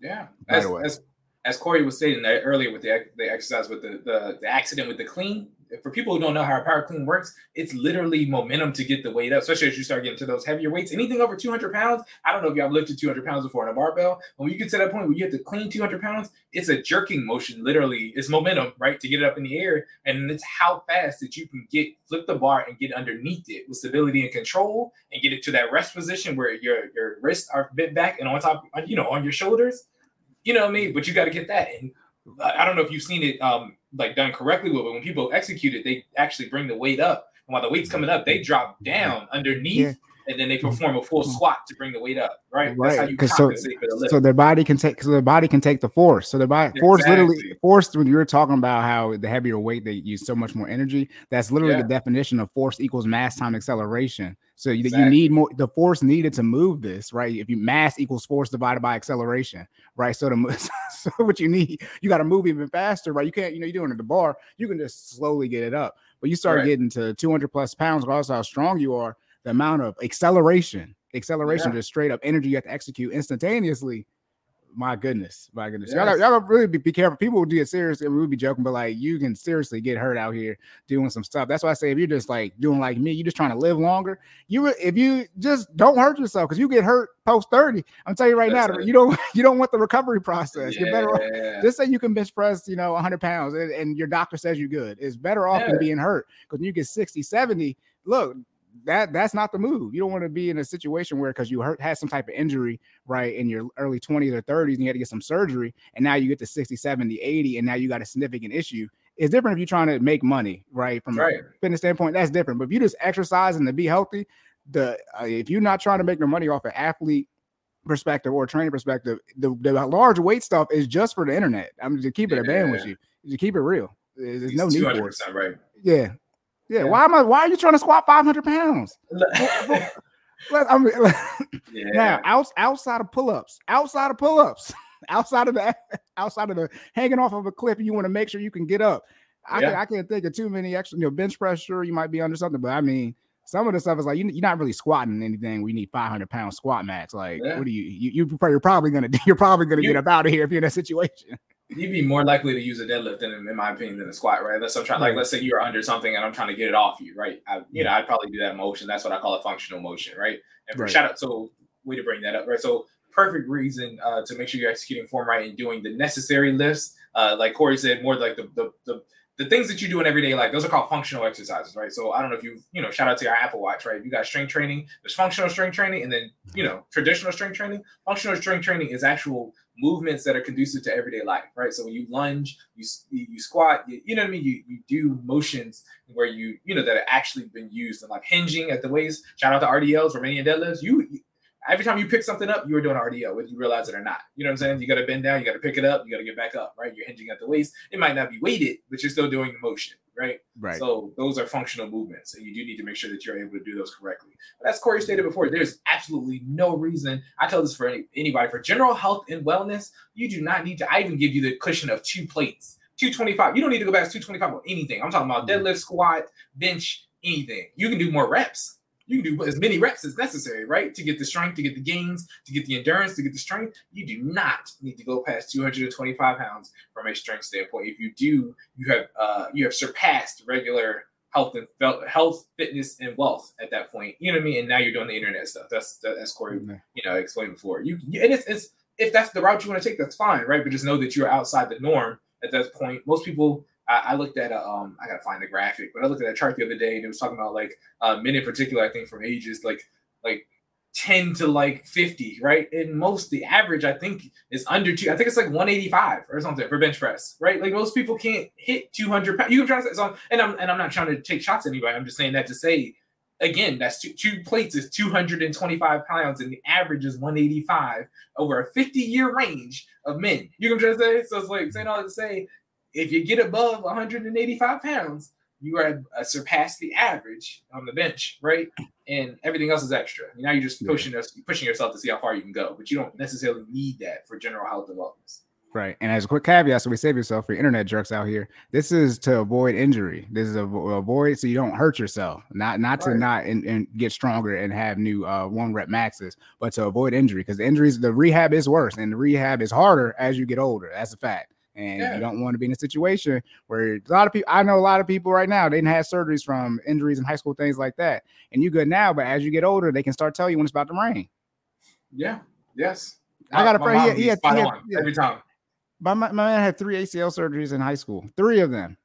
Yeah, Right as, away. as as Corey was that earlier with the the exercise with the, the the accident with the clean. For people who don't know how a power clean works, it's literally momentum to get the weight up, especially as you start getting to those heavier weights. Anything over 200 pounds, I don't know if y'all lifted 200 pounds before on a barbell. But when you get to that point where you have to clean 200 pounds, it's a jerking motion. Literally, it's momentum, right, to get it up in the air, and it's how fast that you can get flip the bar and get underneath it with stability and control, and get it to that rest position where your your wrists are bent back and on top, you know, on your shoulders you know what I mean? But you got to get that. And I don't know if you've seen it um like done correctly, but when people execute it, they actually bring the weight up. And while the weight's coming up, they drop down underneath Yeah. And then they mm-hmm. perform a full mm-hmm. squat to bring the weight up. Right. Right, That's how you 'cause so- for the lift. So their body can take, so their body can take the force. So their body force literally force. When you were talking about how the heavier weight they use so much more energy, that's literally Yeah. the definition of force equals mass time acceleration. So you, you need more. The force needed to move this, right? If you mass equals force divided by acceleration, right? So the so what you need, you got to move even faster, right? You can't, you know, you're doing it at the bar, you can just slowly get it up. But you start Right. getting to 200 plus pounds, regardless how strong you are, the amount of acceleration, acceleration, Yeah. just straight up energy you have to execute instantaneously. My goodness, my goodness. Y'all, y'all gotta really be, be careful. People will do it seriously. We would be joking, but like you can seriously get hurt out here doing some stuff. That's why I say if you're just like doing like me, you're just trying to live longer. You re- if you just don't hurt yourself because you get hurt post 30. I'm telling you right That's now, it. you don't you don't want the recovery process. You're better off Yeah. just say you can bench press, you know, 100 pounds and, and your doctor says you're good. It's better off Yeah. than being hurt because when you get 60, 70, look, that that's not the move. You don't want to be in a situation where because you hurt had some type of injury, right, in your early 20s or 30s, and you had to get some surgery, and now you get to 60, 70, 80, and now you got a significant issue. It's different if you're trying to make money, right? From Right. a fitness standpoint, that's different. But if you just exercise and to be healthy, the uh, if you're not trying to make no money off an athlete perspective or training perspective, the, the large weight stuff is just for the internet. I'm to keep it a band with you. To keep it real. There's there's no need for it. right. Yeah. Yeah. Yeah. Why am I why are you trying to squat 500 pounds? Let- I mean, yeah. now out, outside of pull-ups, outside of pull-ups, outside of the outside of the hanging off of a cliff, you want to make sure you can get up. I, Yeah. can, I can't think of too many extra, you know, bench press. Sure, you might be under something, but I mean, some of the stuff is like you, you're not really squatting anything. We need 500 pound squat max. Like, Yeah. what do you, you, you probably, you're probably gonna, you're probably gonna You- get up out of here if you're in that situation. You'd be more likely to use a deadlift than, in my opinion, than a squat, right? Unless I'm trying, like, let's say you're under something and I'm trying to get it off you, right? I, you know, I'd probably do that motion. That's what I call a functional motion, right? And Right. shout out, so way to bring that up, right? So perfect reason uh, to make sure you're executing form right and doing the necessary lifts. Uh, like Corey said, more like the the the the things that you do in everyday life, those are called functional exercises, right? So I don't know if you, you know, shout out to your Apple Watch, right? You got strength training, there's functional strength training, and then, you know, traditional strength training. Functional strength training is actual movements that are conducive to everyday life, right? So when you lunge, you you, squat, you, you know what I mean? You you do motions where you, you know, that have actually been used and like hinging at the waist. Shout out to RDLs, Romanian deadlifts. You- every time you pick something up, you are doing RDL, whether you realize it or not. You know what I'm saying? You got to bend down, you got to pick it up, you got to get back up, right? You're hinging at the waist. It might not be weighted, but you're still doing the motion, right? Right. So those are functional movements, and you do need to make sure that you're able to do those correctly. But as Corey stated before, there's absolutely no reason. I tell this for any, anybody for general health and wellness. You do not need to. I even give you the cushion of two plates, two twenty five. You don't need to go back to two twenty five on anything. I'm talking about mm-hmm. deadlift, squat, bench, anything. You can do more reps. You can do as many reps as necessary, right? To get the strength, to get the gains, to get the endurance, to get the strength. You do not need to go past 225 pounds from a strength standpoint. If you do, you have uh, you have surpassed regular health and health, fitness, and wealth at that point. You know what I mean? And now you're doing the internet stuff. That's that's Corey, you know, explained before. You you- and it's, it's if that's the route you want to take, that's fine, right? But just know that you're outside the norm at that point. Most people. I, I looked at a, um, I gotta find the graphic, but I looked at a chart the other day, and it was talking about like uh, men in particular. I think from ages like like 10 to like 50, right? And most the average I think is under two. I think it's like 185 or something for bench press, right? Like most people can't hit 200 pounds. You can try to say so, and I'm and I'm not trying to take shots at anybody. I'm just saying that to say again, that's two, two plates is 225 pounds, and the average is 185 over a 50 year range of men. You I'm trying to say? So it's like saying all to say, if you get above 185 pounds, you are uh, surpass the average on the bench, right? And everything else is extra. Now you're just pushing us, pushing yourself to see how far you can go, but you don't necessarily need that for general health and wellness. Right. And as a quick caveat, so we save yourself for internet jerks out here. This is to avoid injury. This is a avoid so you don't hurt yourself. Not not right. to not and, and, get stronger and have new uh, one rep maxes, but to avoid injury because the injuries, the rehab is worse and the rehab is harder as you get older. That's a fact. And yeah. you don't want to be in a situation where a lot of people, I know a lot of people right now, they didn't have surgeries from injuries in high school, things like that. And you good now, but as you get older, they can start telling you when it's about to rain. Yeah. Yes. I got a friend. He, he, had, he had, every time my, my man had three ACL surgeries in high school, three of them.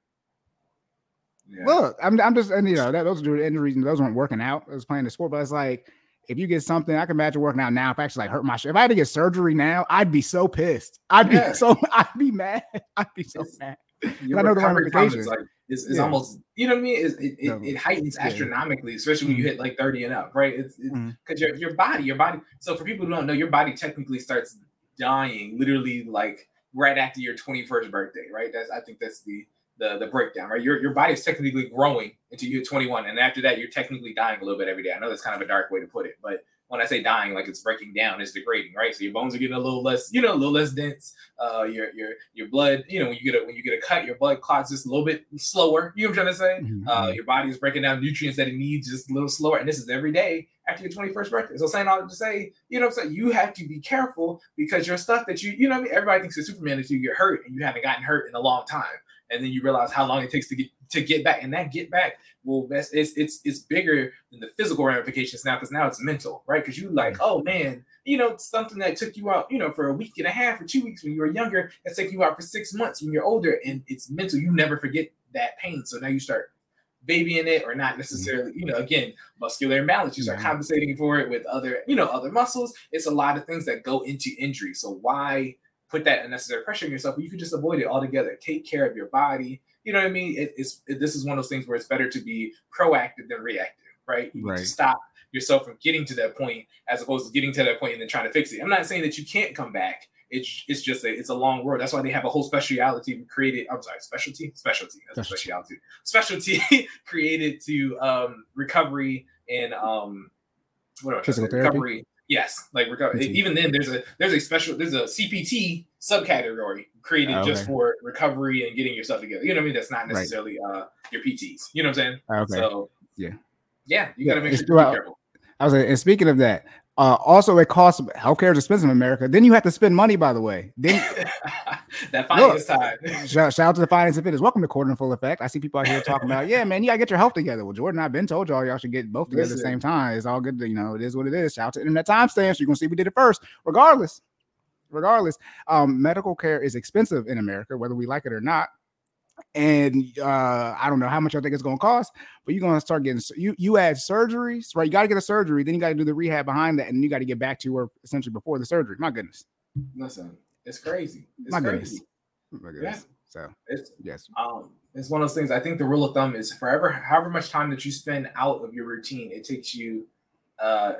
Yeah. Look, I'm, I'm just, and you know, that those were injuries, and those weren't working out. I was playing the sport, but it's like, if you get something, I can imagine working out now. If I actually like hurt my, if I had to get surgery now, I'd be so pissed. I'd be yeah. so, I'd be mad. I'd be so it's, mad. I know the ramifications. Like, it's, it's yeah. almost, you know what I mean? It, it, it, it heightens astronomically, especially when you mm-hmm. hit like 30 and up, right? It's because mm-hmm. your, your body, your body. So for people who don't know, your body technically starts dying literally like right after your 21st birthday, right? That's I think that's the the the breakdown, right? Your your body is technically growing until you're 21, and after that, you're technically dying a little bit every day. I know that's kind of a dark way to put it, but when I say dying, like it's breaking down, it's degrading, right? So your bones are getting a little less, you know, a little less dense. Uh, your your your blood, you know, when you get a when you get a cut, your blood clots just a little bit slower. You know what I'm trying to say? Mm-hmm. Uh, your body is breaking down nutrients that it needs just a little slower, and this is every day after your 21st birthday. So saying all to say, you know what I'm saying? You have to be careful because your stuff that you, you know, I mean, everybody thinks you're Superman until you get hurt, and you haven't gotten hurt in a long time, and then you realize how long it takes to get to get back, and that get back well, it's it's it's bigger than the physical ramifications now because now it's mental, right? Because you like, oh man, you know, something that took you out, you know, for a week and a half or two weeks when you were younger, that's taking you out for six months when you're older, and it's mental. You never forget that pain, so now you start babying it or not mm-hmm. necessarily, you know, again, muscular imbalance. You start mm-hmm. compensating for it with other, you know, other muscles. It's a lot of things that go into injury. So why put that unnecessary pressure on yourself? You could just avoid it altogether. Take care of your body you know what I mean? It, it's it, this is one of those things where it's better to be proactive than reactive, right? You right. need to stop yourself from getting to that point as opposed to getting to that point and then trying to fix it. I'm not saying that you can't come back. It's it's just a it's a long road. That's why they have a whole specialty created. I'm sorry, specialty, specialty, that's a specialty, specialty created to um recovery and um what physical recovery. Yes, like recovery. Even then, there's a there's a special there's a CPT subcategory created oh, okay. just for recovery and getting yourself together. You know what I mean? That's not necessarily right. uh your PTs. You know what I'm saying? Okay. So yeah, yeah, you got to make sure you're careful. I was like, and speaking of that, uh, also, it costs healthcare is expensive in America. Then you have to spend money, by the way. Then that finance look, time. shout, shout, out to the finance and fitness. Welcome to Quarter in Full Effect. I see people out here talking about, yeah, man, you gotta get your health together. Well, Jordan, I've been told y'all y'all should get both together Listen. at the same time. It's all good. To, you know, it is what it is. Shout out to internet timestamps. You're gonna see we did it first, regardless. Regardless, um, medical care is expensive in America, whether we like it or not and uh, I don't know how much I think it's going to cost, but you're going to start getting you you add surgeries, right? You got to get a surgery, then you got to do the rehab behind that, and you got to get back to work essentially before the surgery. My goodness, listen, it's crazy. It's My crazy. goodness. My goodness. Yeah. So it's yes, um, it's one of those things. I think the rule of thumb is forever, however much time that you spend out of your routine, it takes you, uh,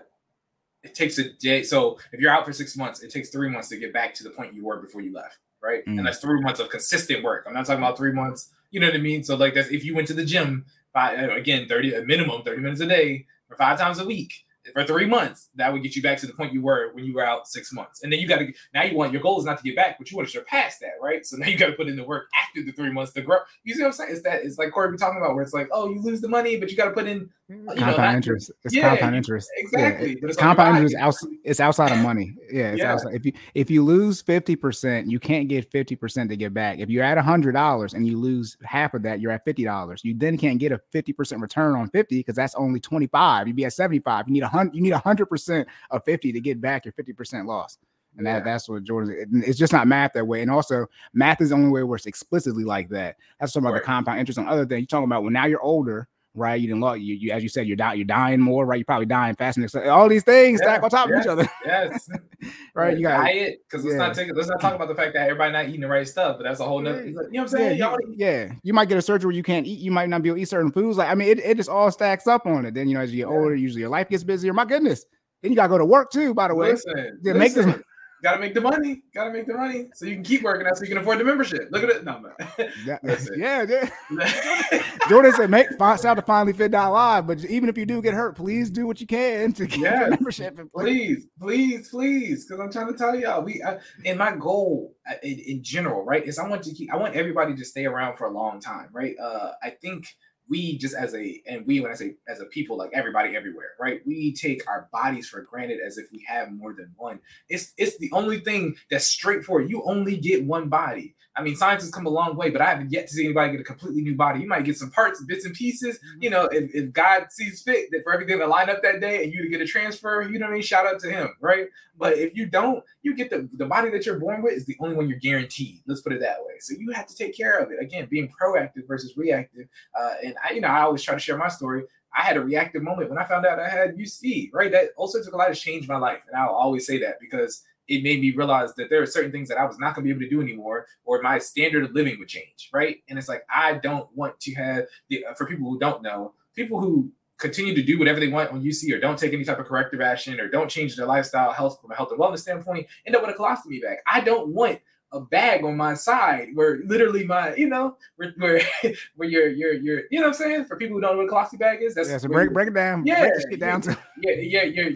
it takes a day. So if you're out for six months, it takes three months to get back to the point you were before you left right? Mm. And that's three months of consistent work. I'm not talking about three months, you know what I mean? So like that's if you went to the gym five, again, 30 a minimum 30 minutes a day or five times a week for three months, that would get you back to the point you were when you were out six months. And then you got to now you want your goal is not to get back, but you want to surpass that, right? So now you got to put in the work after the three months to grow. You see what I'm saying? It's that it's like Corey be talking about where it's like, oh, you lose the money, but you got to put in Mm-hmm. compound know, interest. It's yeah, compound interest. Exactly. Yeah. But it's compound interest. Outside, it's outside of money. Yeah. It's yeah. outside. If you if you lose fifty percent, you can't get fifty percent to get back. If you're at hundred dollars and you lose half of that, you're at fifty dollars. You then can't get a fifty percent return on fifty because that's only twenty five. You'd be at seventy five. You need a hundred. You need a hundred percent of fifty to get back your fifty percent loss. And that, that's what Jordan. It's just not math that way. And also, math is the only way where it's explicitly like that. That's talking about right. the compound interest on other things. You're talking about when now you're older right? You didn't look, you, you as you said, you're dying, you're dying more, right? You're probably dying faster. All these things Yeah, stack on top yeah, of each other, Yes. right? You got diet because let's yeah. not take let's not talk about the fact that everybody not eating the right stuff, but that's a whole nother. You know what I'm saying? you, Y'all yeah, you might get a surgery where you can't eat. You might not be able to eat certain foods. Like I mean, it, it just all stacks up on it. Then you know, as you get Yeah. older, usually your life gets busier. My goodness, then you gotta go to work too. By the way, Listen, Yeah, make this- listen. Gotta make the money. Gotta make the money so you can keep working out so you can afford the membership. Look at it. No, man. Yeah, yeah, yeah. Jordan said, "Make fi- shout out to finally fit that live." But even if you do get hurt, please do what you can to get Yes. membership in please, please, please, because I'm trying to tell y'all, we I, and my goal uh, in, in general, right, is I want to keep, I want everybody to stay around for a long time, right? Uh, I think we just as a, and we when I say as a people, like everybody everywhere, right? We take our bodies for granted as if we have more than one. It's it's the only thing that's straightforward. You only get one body. I mean, science has come a long way, but I haven't yet to see anybody get a completely new body. You might get some parts, bits and pieces. You know, if, if God sees fit that for everything to line up that day and you to get a transfer, you know what I mean? Shout out to him, right? But if you don't, you get the the body that you're born with is the only one you're guaranteed. Let's put it that way. So you have to take care of it. Again, being proactive versus reactive. Uh, and I, you know, I always try to share my story. I had a reactive moment when I found out I had UC, right? That also took a lot to change my life. And I'll always say that because it made me realize that there are certain things that I was not going to be able to do anymore, or my standard of living would change, right? And it's like I don't want to have the uh, for people who don't know, people who continue to do whatever they want on UC or don't take any type of corrective action or don't change their lifestyle health from a health and wellness standpoint, end up with a colostomy bag. I don't want a bag on my side where literally my, you know, where where, where you're you're you're you know what I'm saying? For people who don't know what a colostomy bag is, that's Yeah, so break break it down. Yeah, break down to yeah, yeah, yeah,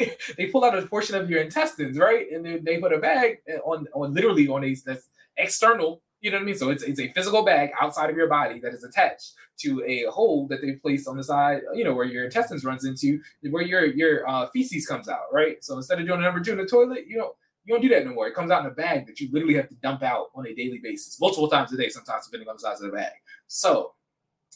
yeah. they pull out a portion of your intestines, right? And then they put a bag on, on literally on a that's external. You know what I mean? So it's it's a physical bag outside of your body that is attached to a hole that they place on the side. You know where your intestines runs into, where your your uh, feces comes out, right? So instead of doing a number two in the toilet, you know. You don't do that no more. It comes out in a bag that you literally have to dump out on a daily basis, multiple times a day, sometimes depending on the size of the bag. So,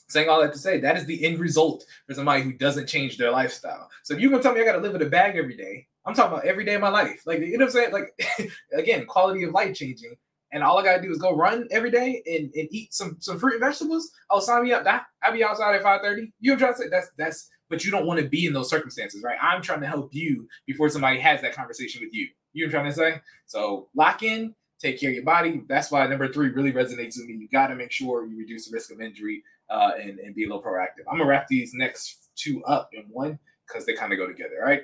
saying all that to say, that is the end result for somebody who doesn't change their lifestyle. So if you're gonna tell me I gotta live with a bag every day, I'm talking about every day of my life. Like you know what I'm saying? Like again, quality of life changing. And all I gotta do is go run every day and, and eat some some fruit and vegetables. Oh, sign me up. Doc. I'll be outside at 5:30. You know what I'm trying to say? That's that's but you don't want to be in those circumstances, right? I'm trying to help you before somebody has that conversation with you. You know what I'm trying to say? So lock in, take care of your body. That's why number three really resonates with me. You got to make sure you reduce the risk of injury uh, and, and be a little proactive. I'm gonna wrap these next two up in one because they kind of go together, right?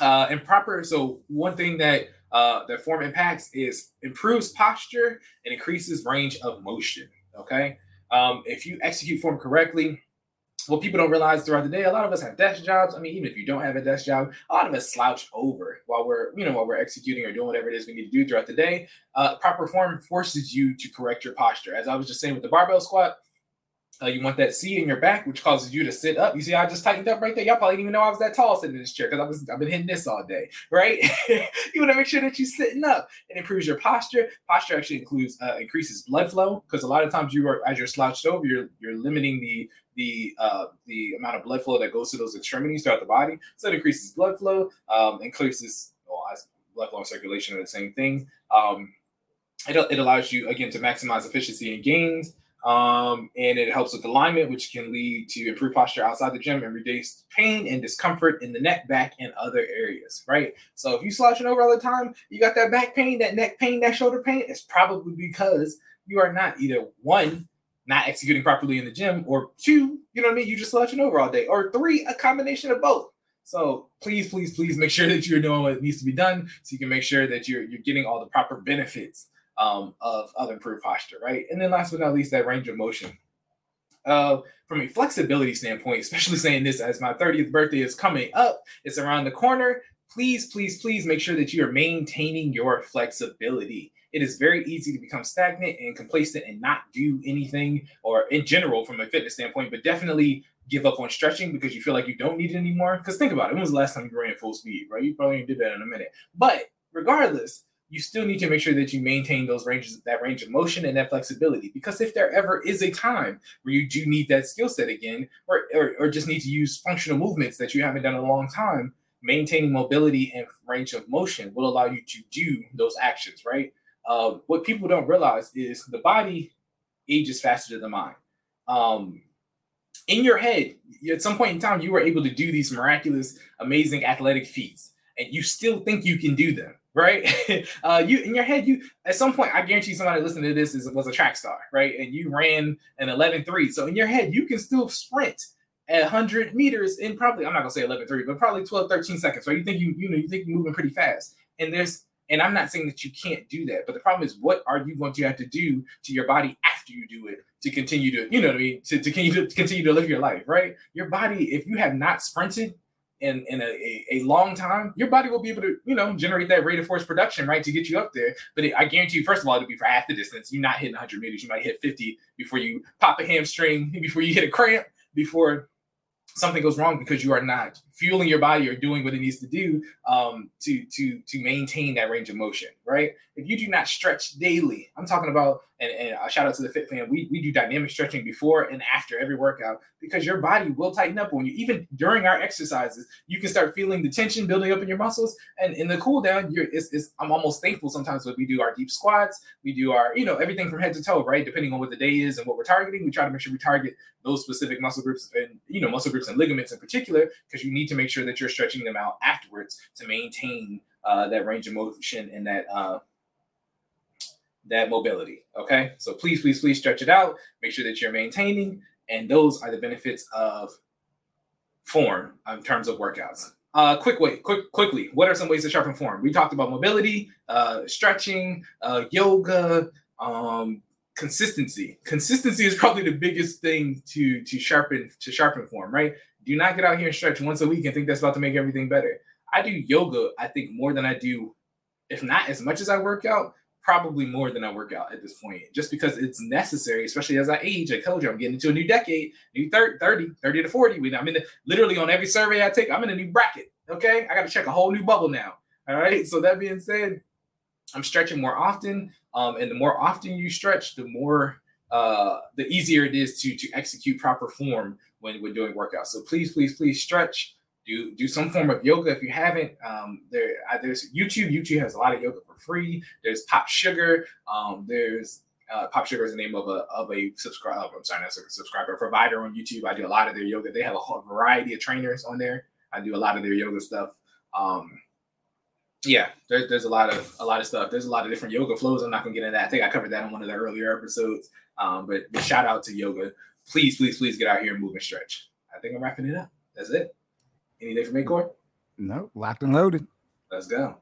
Uh, and proper. So one thing that uh, that form impacts is improves posture and increases range of motion. Okay, um, if you execute form correctly, what people don't realize throughout the day, a lot of us have desk jobs. I mean, even if you don't have a desk job, a lot of us slouch over while we're, you know, while we're executing or doing whatever it is we need to do throughout the day. Uh, proper form forces you to correct your posture. As I was just saying with the barbell squat, uh, you want that C in your back, which causes you to sit up. You see, I just tightened up right there. Y'all probably didn't even know I was that tall sitting in this chair because I was I've been hitting this all day, right? you want to make sure that you're sitting up. It improves your posture. Posture actually includes uh, increases blood flow because a lot of times you are as you're slouched over, you're you're limiting the the uh, the amount of blood flow that goes to those extremities throughout the body. So it increases blood flow, um, increases well, blood flow and circulation are the same thing. Um, it, it allows you again to maximize efficiency and gains. Um, and it helps with alignment, which can lead to improved posture outside the gym and reduce pain and discomfort in the neck, back, and other areas, right? So if you slouching over all the time, you got that back pain, that neck pain, that shoulder pain, it's probably because you are not either one, not executing properly in the gym, or two, you know what I mean? You just slouching over all day, or three, a combination of both. So please, please, please make sure that you're doing what needs to be done so you can make sure that you're you're getting all the proper benefits um, of, of improved posture, right? And then last but not least, that range of motion. Uh, from a flexibility standpoint, especially saying this as my 30th birthday is coming up, it's around the corner. Please, please, please make sure that you are maintaining your flexibility. It is very easy to become stagnant and complacent and not do anything, or in general, from a fitness standpoint, but definitely give up on stretching because you feel like you don't need it anymore. Because think about it, when was the last time you ran full speed, right? You probably did that in a minute. But regardless, you still need to make sure that you maintain those ranges, that range of motion and that flexibility. Because if there ever is a time where you do need that skill set again, or, or, or just need to use functional movements that you haven't done in a long time, maintaining mobility and range of motion will allow you to do those actions, right? Uh, what people don't realize is the body ages faster than the mind. Um, in your head, at some point in time, you were able to do these miraculous, amazing athletic feats, and you still think you can do them, right? uh, you in your head, you at some point, I guarantee somebody listening to this is was a track star, right? And you ran an 11-3. So in your head, you can still sprint at 100 meters in probably, I'm not gonna say 11-3, but probably 12, 13 seconds, right? You think you, you know, you think you're moving pretty fast. And there's and I'm not saying that you can't do that, but the problem is, what are you going to have to do to your body after you do it to continue to, you know what I mean, to, to continue to continue to live your life, right? Your body, if you have not sprinted in in a, a, a, long time, your body will be able to, you know, generate that rate of force production, right, to get you up there. But it, I guarantee you, first of all, it'll be for half the distance. You're not hitting 100 meters. You might hit 50 before you pop a hamstring, before you hit a cramp, before something goes wrong because you are not fueling your body or doing what it needs to do um, to to to maintain that range of motion, right? If you do not stretch daily, I'm talking about, and, and a shout out to the Fit Fan, we, we do dynamic stretching before and after every workout because your body will tighten up when you, even during our exercises, you can start feeling the tension building up in your muscles. And in the cool down, you're, it's, it's, I'm almost thankful sometimes when we do our deep squats, we do our, you know, everything from head to toe, right? Depending on what the day is and what we're targeting, we try to make sure we target those specific muscle groups and, you know, muscle groups and ligaments in particular, because you need to make sure that you're stretching them out afterwards to maintain uh, that range of motion and that uh, that mobility. Okay, so please, please, please stretch it out. Make sure that you're maintaining, and those are the benefits of form in terms of workouts. Uh, quick way, quick, quickly. What are some ways to sharpen form? We talked about mobility, uh, stretching, uh, yoga, um, consistency. Consistency is probably the biggest thing to to sharpen to sharpen form. Right? Do not get out here and stretch once a week and think that's about to make everything better. I do yoga. I think more than I do, if not as much as I work out, probably more than I work out at this point, just because it's necessary, especially as I age. I told you I'm getting into a new decade, new 30, 30, 30 to 40. I'm in the, literally on every survey I take, I'm in a new bracket. Okay. I got to check a whole new bubble now. All right. So that being said, I'm stretching more often. Um, and the more often you stretch, the more uh, the easier it is to to execute proper form when we're doing workouts. So please, please, please stretch do do some form of yoga if you haven't. Um, there there's YouTube. YouTube has a lot of yoga for free. There's Pop Sugar. Um, there's uh, Pop Sugar is the name of a of a subscriber. I'm sorry, not a subscriber provider on YouTube. I do a lot of their yoga. They have a whole variety of trainers on there. I do a lot of their yoga stuff. Um, yeah, there's there's a lot of a lot of stuff. There's a lot of different yoga flows. I'm not gonna get into that. I think I covered that in one of the earlier episodes. Um, but, but shout out to yoga. Please, please, please get out here and move and stretch. I think I'm wrapping it up. That's it. Anything from Acorn? No, locked and loaded. Let's go.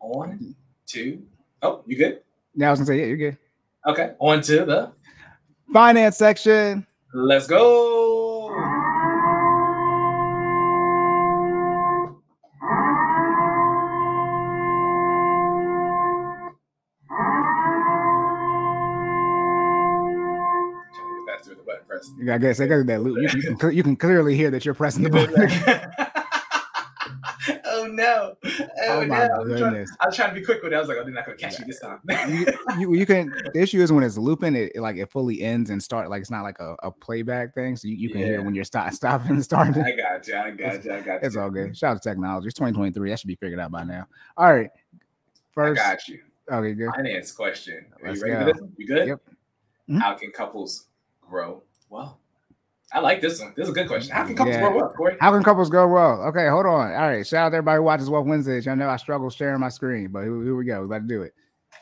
On to oh, you good? Yeah, I was gonna say yeah, you're good. Okay, on to the finance section. Let's go. I guess I got that loop. You, you, can you can clearly hear that you're pressing the button. oh no! Oh, oh my no. goodness! I was, trying, to be quick with it. I was like, "Oh, they're not gonna catch yeah. me this time." you, you, you, can. The issue is when it's looping, it, it, like it fully ends and start. Like it's not like a, a playback thing, so you, you can yeah. hear when you're stop, stopping and starting. I got you. I got you. I got you. It's all good. Shout out to technology. It's 2023. That should be figured out by now. All right. First, I got you. Okay, good. Finance question. Are Let's you ready go. for this? You good? Yep. Mm-hmm. How can couples grow well? I like this one. This is a good question. How can couples yeah. grow well, Corey? How can couples grow well? Okay, hold on. All right. Shout out to everybody who watches Wealth Wednesdays. I know I struggle sharing my screen, but here, here we go. We about to do it.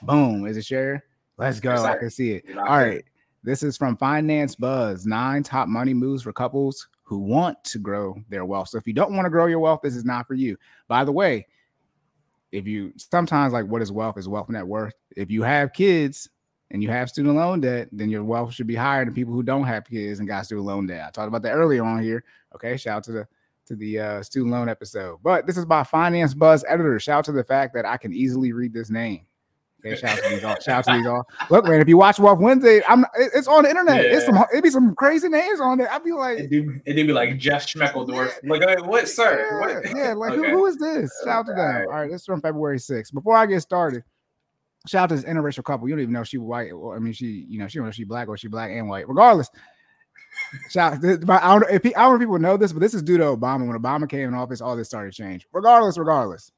Boom. Is it share? Let's go. I can see it. All right. This is from Finance Buzz. Nine top money moves for couples who want to grow their wealth. So if you don't want to grow your wealth, this is not for you. By the way, if you sometimes like what is wealth is wealth net worth. If you have kids, and you have student loan debt, then your wealth should be higher than people who don't have kids and got student loan debt. I talked about that earlier on here. Okay, shout out to the to the uh, student loan episode. But this is by Finance Buzz editor. Shout out to the fact that I can easily read this name. Okay, shout out to these all. Shout out to these all. Look, man, if you watch Wealth Wednesday, I'm it's on the internet. Yeah. It's some it'd be some crazy names on there. I'd be like, it do, it do be like Jeff Schmeckeldorf. Like, what, sir? Yeah, what? yeah like okay. who, who is this? Shout out to them. All right. all right, this is from February 6th. Before I get started, Shout out to this interracial couple. You don't even know she white. Or, I mean, she, you know, she don't know she black or she black and white. Regardless, shout. I don't if I don't know if people know this, but this is due to Obama. When Obama came in office, all this started to change. Regardless, regardless.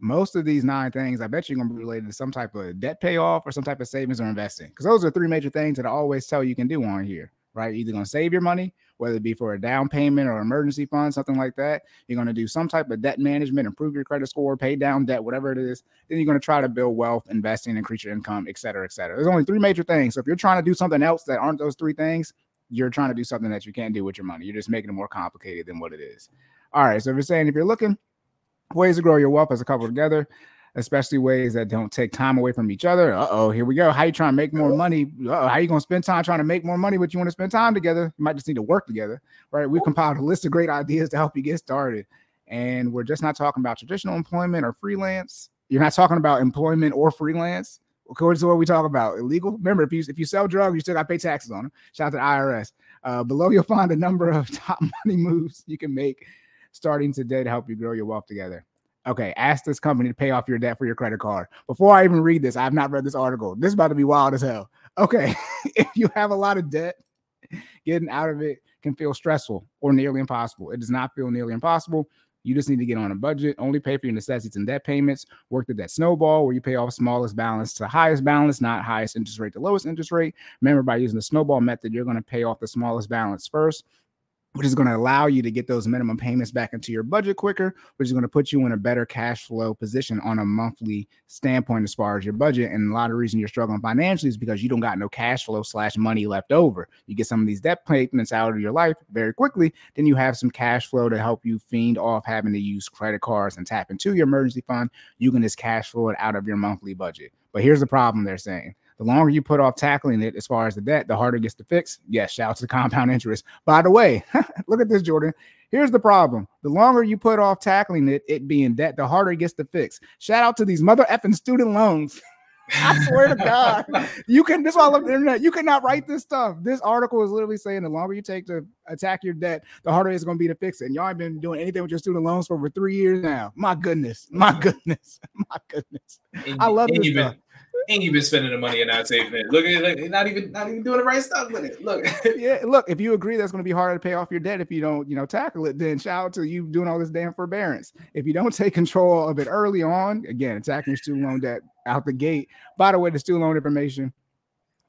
most of these nine things, I bet you're gonna be related to some type of debt payoff or some type of savings or investing. Because those are three major things that I always tell you can do on here, right? Either gonna save your money, whether it be for a down payment or emergency fund, something like that. You're gonna do some type of debt management, improve your credit score, pay down debt, whatever it is. Then you're gonna try to build wealth, investing, increase your income, et cetera, et cetera. There's only three major things. So if you're trying to do something else that aren't those three things, you're trying to do something that you can't do with your money. You're just making it more complicated than what it is. All right. So if you're saying if you're looking ways to grow your wealth as a couple together, especially ways that don't take time away from each other. Uh oh, here we go. How you trying to make more money? Uh-oh, how you gonna spend time trying to make more money, but you want to spend time together? You might just need to work together, right? We've compiled a list of great ideas to help you get started, and we're just not talking about traditional employment or freelance. You're not talking about employment or freelance. According to what we talk about, illegal. Remember, if you if you sell drugs, you still got to pay taxes on them. Shout out to the IRS. Uh, below, you'll find a number of top money moves you can make starting today to help you grow your wealth together. Okay, ask this company to pay off your debt for your credit card. Before I even read this, I have not read this article. This is about to be wild as hell. Okay, if you have a lot of debt, getting out of it can feel stressful or nearly impossible. It does not feel nearly impossible. You just need to get on a budget, only pay for your necessities and debt payments, work the debt snowball where you pay off smallest balance to highest balance, not highest interest rate to lowest interest rate. Remember, by using the snowball method, you're going to pay off the smallest balance first which is going to allow you to get those minimum payments back into your budget quicker, which is going to put you in a better cash flow position on a monthly standpoint as far as your budget. And a lot of reason you're struggling financially is because you don't got no cash flow slash money left over. You get some of these debt payments out of your life very quickly, then you have some cash flow to help you fiend off having to use credit cards and tap into your emergency fund. You can just cash flow it out of your monthly budget. But here's the problem they're saying the longer you put off tackling it as far as the debt, the harder it gets to fix. Yes, shout out to the compound interest. By the way, look at this, Jordan. Here's the problem. The longer you put off tackling it, it being debt, the harder it gets to fix. Shout out to these mother effing student loans. I swear to God, you can. This is why I love the internet. You cannot write this stuff. This article is literally saying the longer you take to attack your debt, the harder it's going to be to fix it. And y'all have been doing anything with your student loans for over three years now. My goodness, my goodness, my goodness. And, I love this you've been. And you've been spending the money and not saving it. Look at it, not even not even doing the right stuff with it. Look, yeah, look, if you agree that's going to be harder to pay off your debt if you don't, you know, tackle it, then shout out to you doing all this damn forbearance. If you don't take control of it early on, again, attacking your student loan debt out the gate. By the way, the student loan information,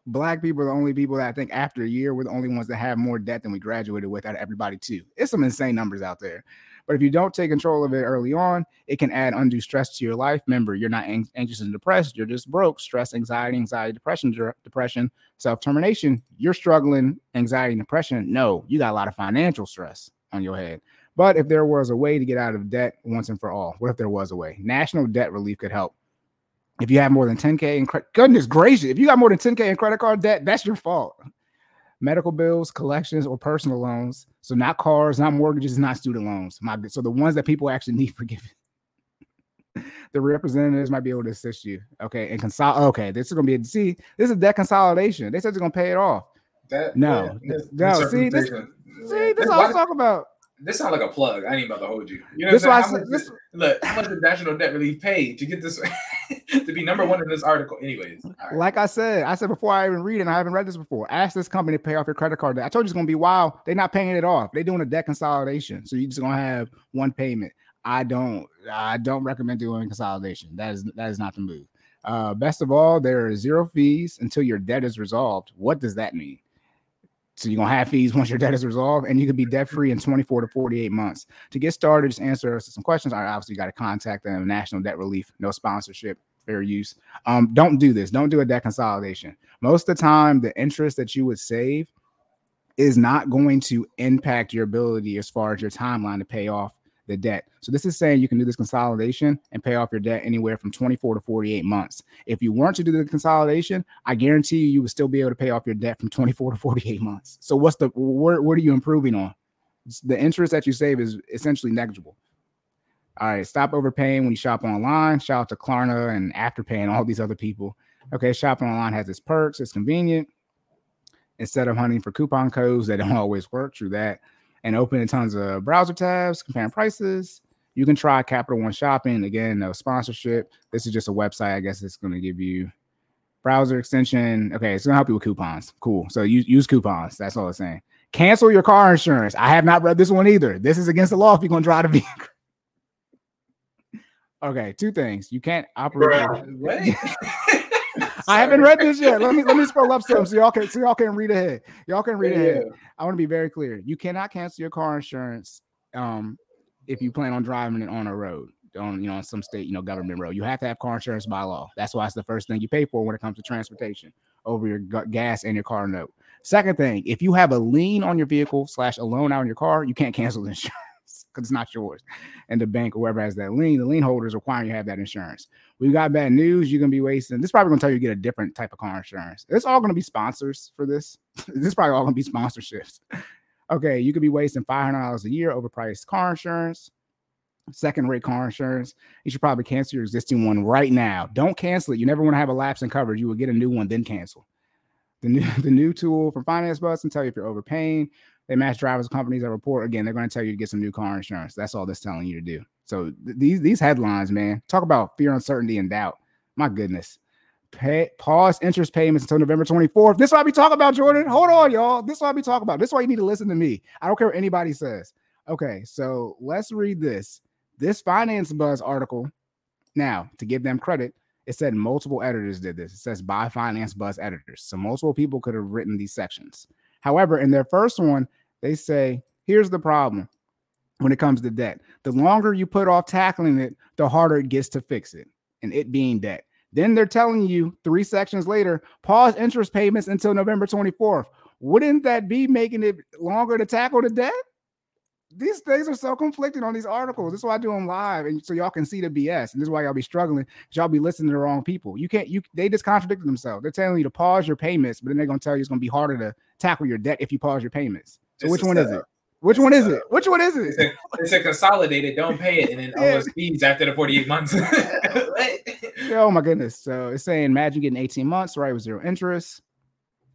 black people are the only people that I think after a year, we're the only ones that have more debt than we graduated with out of everybody, too. It's some insane numbers out there. But if you don't take control of it early on, it can add undue stress to your life. Remember, you're not ang- anxious and depressed. You're just broke. Stress, anxiety, anxiety, depression, der- depression, self termination. You're struggling, anxiety, and depression. No, you got a lot of financial stress on your head. But if there was a way to get out of debt once and for all, what if there was a way? National debt relief could help. If you have more than 10K in credit, goodness gracious, if you got more than 10K in credit card debt, that's your fault. Medical bills, collections, or personal loans. So not cars, not mortgages, not student loans. My so the ones that people actually need forgiven. the representatives might be able to assist you. Okay, and consol. Okay, this is gonna be a see. This is debt consolidation. They said they're gonna pay it off. that No, yeah, no, see, this- See, this all I was talking about. This sounds like a plug. I ain't about to hold you. You know This what I'm saying? How said- much this- look, how much did National Debt Relief pay to get this to be number one in this article? Anyways, right. Like I said, I said before I even read it, and I haven't read this before. Ask this company to pay off your credit card debt. I told you it's gonna be wild. They're not paying it off. They're doing a debt consolidation. So you're just gonna have one payment. I don't I don't recommend doing consolidation. That is that is not the move. Uh, best of all, there are zero fees until your debt is resolved. What does that mean? So you're gonna have fees once your debt is resolved, and you can be debt free in 24 to 48 months. To get started, just answer some questions. I obviously got to contact them. National Debt Relief, no sponsorship, fair use. Um, don't do this. Don't do a debt consolidation. Most of the time, the interest that you would save is not going to impact your ability as far as your timeline to pay off the debt. So this is saying you can do this consolidation and pay off your debt anywhere from 24 to 48 months. If you weren't to do the consolidation, I guarantee you you would still be able to pay off your debt from 24 to 48 months. So what's the what, what are you improving on? The interest that you save is essentially negligible. All right, stop overpaying when you shop online. Shout out to Klarna and Afterpay and all these other people. Okay, shopping online has its perks. It's convenient. Instead of hunting for coupon codes that don't always work, through that, and opening tons of browser tabs, comparing prices, you can try Capital One Shopping. Again, no sponsorship. This is just a website. I guess it's going to give you browser extension. Okay, it's going to help you with coupons. Cool. So use, use coupons. That's all it's saying. Cancel your car insurance. I have not read this one either. This is against the law if you're going to drive a vehicle. Okay, two things. You can't operate. Bruh, what? I haven't read this yet. Let me let me scroll up some so y'all can so y'all can read ahead. Y'all can read Yeah. ahead. I want to be very clear. You cannot cancel your car insurance um if you plan on driving it on a road, on you know, on some state, you know, government road. You have to have car insurance by law. That's why it's the first thing you pay for when it comes to transportation over your gas and your car note. Second thing, if you have a lien on your vehicle slash a loan out on your car, you can't cancel the insurance because it's not yours. And the bank or whoever has that lien, the lien holder is requiring you have that insurance. We've got bad news. You're gonna be wasting. This is probably gonna tell you to get a different type of car insurance. It's all gonna be sponsors for this. this is probably all gonna be sponsorships. Okay, you could be wasting five hundred dollars a year overpriced car insurance, second rate car insurance. You should probably cancel your existing one right now. Don't cancel it. You never want to have a lapse in coverage. You will get a new one, then cancel. The new the new tool from Finance Buzz and tell you if you're overpaying. They match drivers companies that report. Again, they're going to tell you to get some new car insurance. That's all that's telling you to do. So th- these these headlines, man, talk about fear, uncertainty, and doubt. My goodness. Pay, pause interest payments until November 24th. This is what I be talking about, Jordan. Hold on, y'all. This is what I be talking about. This is why you need to listen to me. I don't care what anybody says. Okay, so let's read this. This Finance Buzz article. Now, to give them credit, it said multiple editors did this. It says by Finance Buzz editors. So multiple people could have written these sections. However, in their first one, they say, here's the problem when it comes to debt. The longer you put off tackling it, the harder it gets to fix it, and it being debt. Then they're telling you three sections later, pause interest payments until November 24th. Wouldn't that be making it longer to tackle the debt? These things are so conflicting on these articles. This is why I do them live, and so y'all can see the BS. And this is why y'all be struggling. Y'all be listening to the wrong people. You can't. You they just contradicted themselves. They're telling you to pause your payments, but then they're gonna tell you it's gonna be harder to tackle your debt if you pause your payments. So It's which one is it? Which It's one is it? Which one is It's it? a, it's a consolidated. Don't pay it, and then Yeah. fees after the forty-eight months. Oh my goodness. So it's saying imagine getting 18 months, right? With zero interest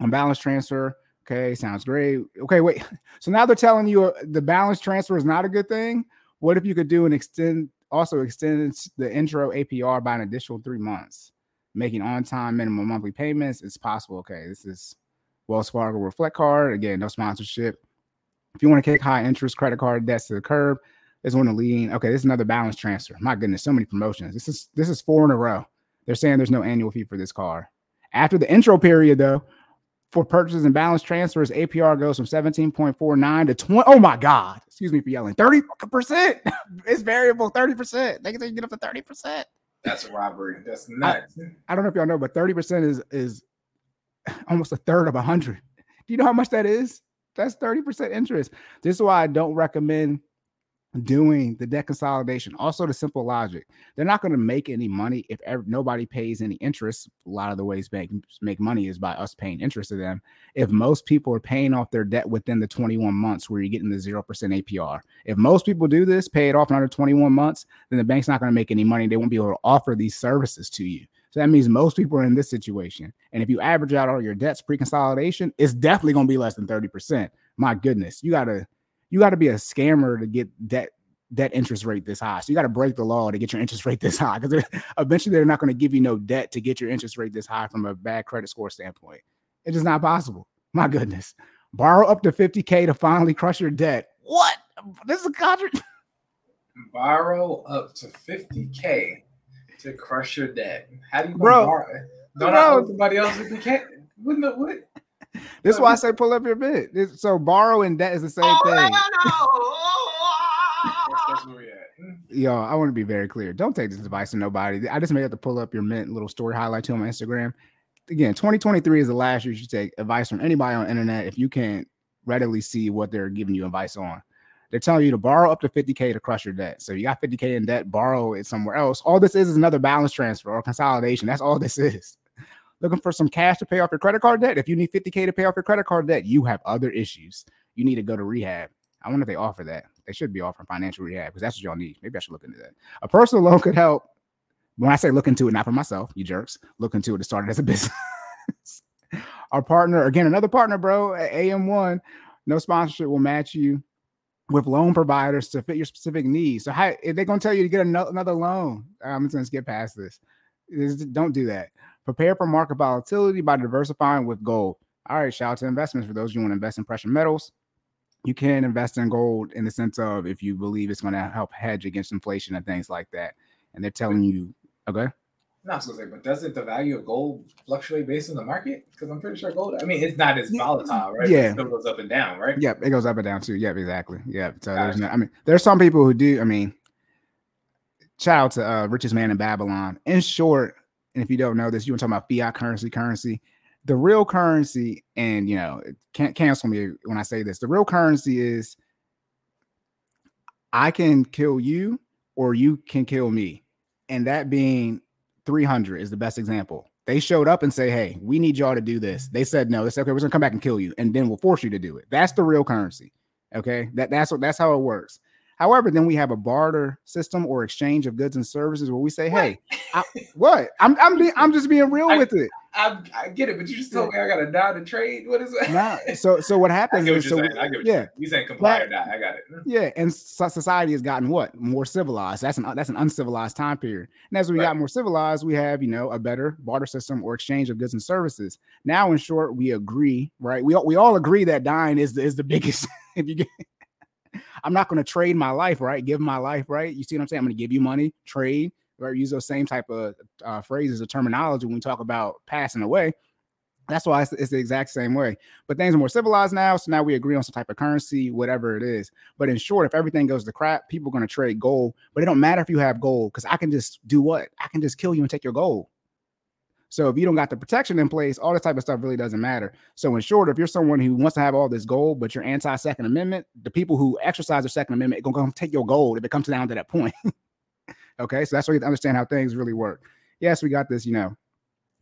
on balance transfer. Okay, sounds great. Okay, wait. So now they're telling you uh, the balance transfer is not a good thing. What if you could do an extend also extend the intro APR by an additional three months, making on-time minimum monthly payments? It's possible. Okay, this is Wells Fargo Reflect Card. Again, no sponsorship. If you want to kick high interest credit card debts to the curb, this one to lean. Okay, this is another balance transfer. My goodness, so many promotions. This is this is four in a row. They're saying there's no annual fee for this car. After the intro period, though, for purchases and balance transfers, APR goes from 17.49 to 20. Oh my God. Excuse me for yelling. 30%. it's variable 30%. They can get up to 30%. That's a robbery. That's nuts. I don't know if y'all know, but 30% is is almost a third of a hundred. Do you know how much that is? That's 30% interest. This is why I don't recommend doing the debt consolidation. Also, the simple logic. They're not going to make any money if ever, nobody pays any interest. A lot of the ways banks make money is by us paying interest to them. If most people are paying off their debt within the 21 months where you're getting the 0% APR. If most people do this, pay it off in under 21 months, then the bank's not going to make any money. They won't be able to offer these services to you. So that means most people are in this situation. And if you average out all your debts pre-consolidation, it's definitely going to be less than 30%. My goodness, you got to you got to be a scammer to get debt debt interest rate this high. So you got to break the law to get your interest rate this high because eventually they're not going to give you no debt to get your interest rate this high from a bad credit score standpoint. It's just not possible. My goodness. Borrow up to 50K to finally crush your debt. What? This is a contract. Borrow up to 50k to crush your debt. How do you Bro. borrow? Don't Bro. I owe somebody else 50k? Wouldn't it, what? This is why I say pull up your bid. This- So borrow and debt is the same Oh, thing. That's, that's no. where we at. Yo, I want to be very clear. Don't take this advice to nobody. I just may have to pull up your mint little story highlight to on my Instagram. Again, 2023 is the last year you should take advice from anybody on the internet if you can't readily see what they're giving you advice on. They're telling you to borrow up to 50k to crush your debt. So you got 50k in debt, borrow it somewhere else. All this is is another balance transfer or consolidation. That's all this is. Looking for some cash to pay off your credit card debt. If you need 50k to pay off your credit card debt, you have other issues. You need to go to rehab. I wonder if they offer that. They should be offering financial rehab because that's what y'all need. Maybe I should look into that. A personal loan could help. When I say look into it, not for myself, you jerks, look into it to start it as a business. Our partner, again, another partner, bro, at AmOne, no sponsorship will match you with loan providers to fit your specific needs. So, how if they're gonna tell you to get ano- another loan, I'm just gonna skip past this. Is- Don't do that. Prepare for market volatility by diversifying with gold. All right, shout out to investments for those you want to invest in precious metals you can invest in gold in the sense of if you believe it's going to help hedge against inflation and things like that. and they're telling you, okay, Not I was gonna say, but doesn't the value of gold fluctuate based on the market? Because I'm pretty sure gold. I mean, it's not as volatile, right? Yeah. it still goes up and down, right? Yep, it goes up and down too. Yep, exactly. Yep. So there's no, I mean, there's some people who do. I mean, shout out to uh, richest man in Babylon. In short, and if you don't know this, you were talking about fiat currency, currency. The real currency, and you know, can't cancel me when I say this. The real currency is I can kill you or you can kill me, and that being 300 is the best example. They showed up and say, "Hey, we need y'all to do this." They said no. They said, "Okay, we're gonna come back and kill you, and then we'll force you to do it." That's the real currency. Okay, that that's what that's how it works. However, then we have a barter system or exchange of goods and services where we say, "Hey, I, what? I'm I'm being, I'm just being real I- with it." I, I get it, but you just told me I gotta die to trade. What is that? Nah, so so what I happens get what is so saying. I get what yeah. You saying comply or die. I got it. Yeah, and so- society has gotten what more civilized. That's an that's an uncivilized time period. And as we Right. got more civilized, we have you know a better barter system or exchange of goods and services. Now, in short, we agree, right? We all, we all agree that dying is the, is the biggest. if you get, I'm not going to trade my life, right? Give my life, right? You see what I'm saying? I'm going to give you money, trade, right? Use those same type of uh, phrases or terminology when we talk about passing away. That's why it's, it's the exact same way. But things are more civilized now, so now we agree on some type of currency, whatever it is. But in short, if everything goes to crap, people are going to trade gold. But it don't matter if you have gold because I can just do what? I can just kill you and take your gold. So if you don't got the protection in place, all this type of stuff really doesn't matter. So in short, if you're someone who wants to have all this gold, but you're anti-second amendment, the people who exercise their second amendment gonna come take your gold if it comes down to that point. okay, so that's where you understand how things really work. Yes, we got this, you know,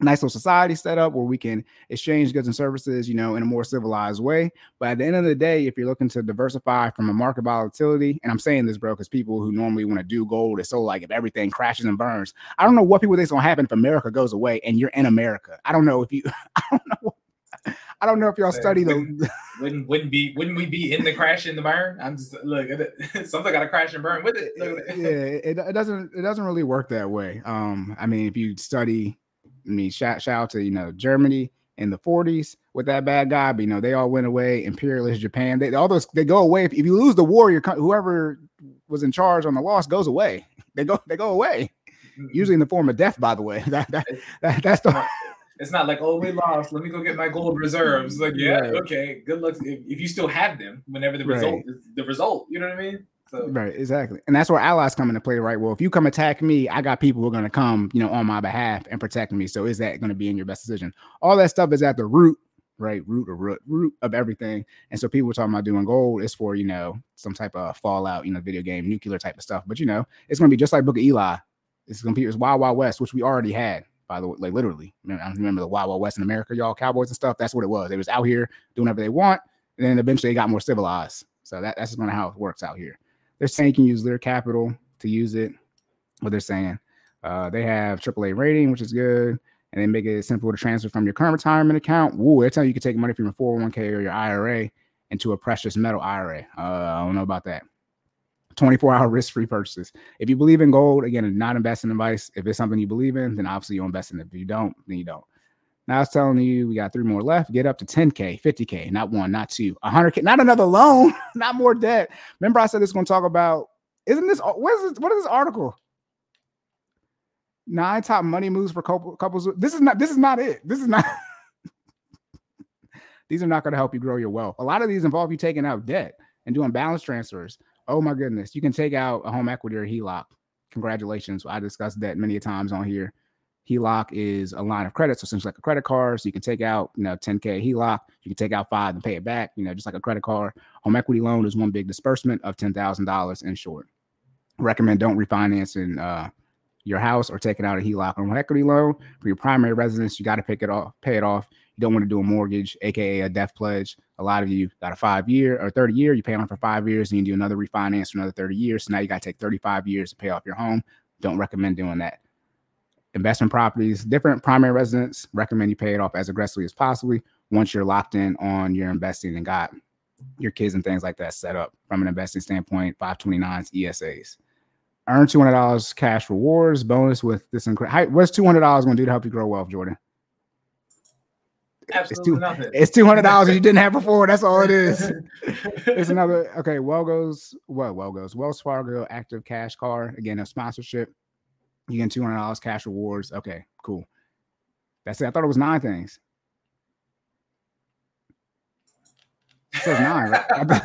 nice little society set up where we can exchange goods and services, you know, in a more civilized way. But at the end of the day, if you're looking to diversify from a market volatility, and I'm saying this, bro, because people who normally want to do gold is so like if everything crashes and burns, I don't know what people think's gonna happen if America goes away and you're in America. I don't know if you, I don't know. I don't know if y'all study when- the. Wouldn't wouldn't be wouldn't we be in the crash and the burn? I'm just look at it. Something got to crash and burn with it. Yeah, it, it doesn't it doesn't really work that way. Um, I mean, if you study, I mean, shout shout out to you know Germany in the 40s with that bad guy, but you know they all went away. Imperialist Japan, they all those they go away. If, if you lose the war, your whoever was in charge on the loss goes away. They go they go away. Usually in the form of death, by the way. That, that, that that's the It's not like, oh, we lost. Let me go get my gold reserves. Like, yeah, Right. okay, good luck. If, if you still have them, whenever the Right. result is the result, you know what I mean? So Right, exactly. And that's where allies come into play, right? Well, if you come attack me, I got people who are going to come, you know, on my behalf and protect me. So is that going to be in your best decision? All that stuff is at the root, right? Root or root, root of everything. And so people talking about doing gold is for, you know, some type of fallout, you know, video game, nuclear type of stuff. But you know, it's going to be just like Book of Eli. It's going to be it's Wild Wild West, which we already had, by the way, like literally. I remember the Wild Wild West in America, y'all, cowboys and stuff. That's what it was. They was out here doing whatever they want, and then eventually they got more civilized. So that, that's going to how it works out here they're saying you can use their capital to use it. What they're saying, uh, they have AAA rating, which is good, and they make it simple to transfer from your current retirement account. Woo, they're telling you you can take money from your 401k or your IRA into a precious metal IRA. Uh, I don't know about that. 24 hour risk free purchases. If you believe in gold, again, not investing advice. If it's something you believe in, then obviously you'll invest in it. If you don't, then you don't. Now it's telling you we got three more left. Get up to 10K, 50K, not one, not two, 100K, not another loan, not more debt. Remember, I said this is going to talk about, isn't this, what is this, what is this article? Nine top money moves for couple, couples. This is not, this is not it. This is not, these are not going to help you grow your wealth. A lot of these involve you taking out debt and doing balance transfers. Oh my goodness. You can take out a home equity or HELOC. Congratulations. I discussed that many a times on here. HELOC is a line of credit, so essentially like a credit card. So you can take out, you know, 10K HELOC. You can take out five and pay it back, you know, just like a credit card. Home equity loan is one big disbursement of $10,000 in short. Recommend don't refinance in uh, your house or taking out a HELOC or home equity loan for your primary residence. You got to pick it off, pay it off. You don't want to do a mortgage, aka a death pledge. A lot of you got a five year or 30 year, you pay on for five years, and you do another refinance for another 30 years. So now you got to take 35 years to pay off your home. Don't recommend doing that investment properties, different primary residence, recommend you pay it off as aggressively as possibly once you're locked in on your investing and got your kids and things like that set up from an investing standpoint, 529s, ESAs. Earn $200 cash rewards, bonus with this. Incre- what's $200 going to do to help you grow wealth, Jordan? absolutely too- nothing. It's $200 you didn't have before. That's all it is. It's another, okay, well goes, well, well goes, Wells Fargo active cash card. Again, a sponsorship. You get two hundred dollars cash rewards. Okay, cool. That's it. I thought it was nine things. It says nine. Right?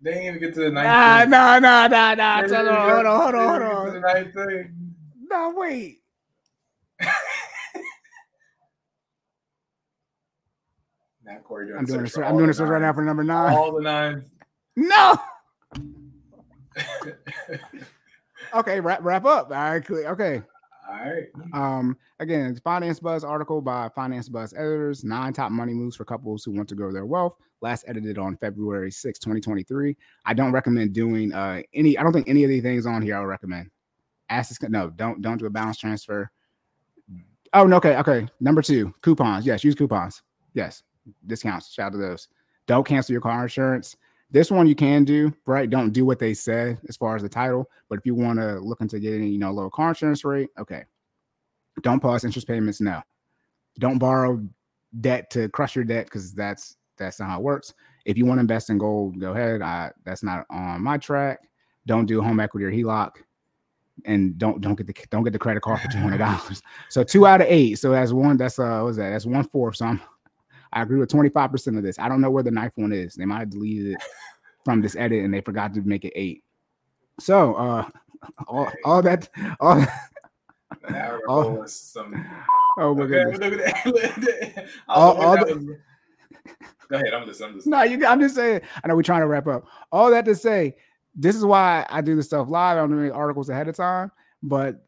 they didn't even get to the ninth. nah, thing. nah, nah, nah, nah. Hold on, hold on, hold on, hold on. the ninth thing. No, wait. Now Corey doing I'm doing a search. I'm doing a search right now for number nine. All the nines. No. Okay, wrap wrap up. All right, clear. Okay. All right. Um, again, it's Finance Buzz article by Finance Buzz editors, nine top money moves for couples who want to grow their wealth. Last edited on February 6, 2023. I don't recommend doing uh any, I don't think any of these things on here I would recommend. Ask this, no, don't don't do a balance transfer. Oh no, okay, okay. Number two, coupons. Yes, use coupons. Yes, discounts. Shout out to those. Don't cancel your car insurance. This one you can do, right? Don't do what they said as far as the title. But if you want to look into getting, you know, a lower car insurance rate, okay. Don't pause interest payments. No. Don't borrow debt to crush your debt because that's that's not how it works. If you want to invest in gold, go ahead. I that's not on my track. Don't do home equity or HELOC, and don't don't get the don't get the credit card for two hundred dollars. so two out of eight. So that's one. That's uh, what was that? That's one fourth. So I'm I agree with 25% of this. I don't know where the ninth one is. They might have deleted it from this edit and they forgot to make it eight. So uh all, all that all Oh. some. oh my Okay, goodness. look at that. All- All, all that Go ahead. I'm listening. I'm listening. No, you I'm just saying, I know we're trying to wrap up. All that to say, this is why I do the stuff live. I'm doing articles ahead of time, but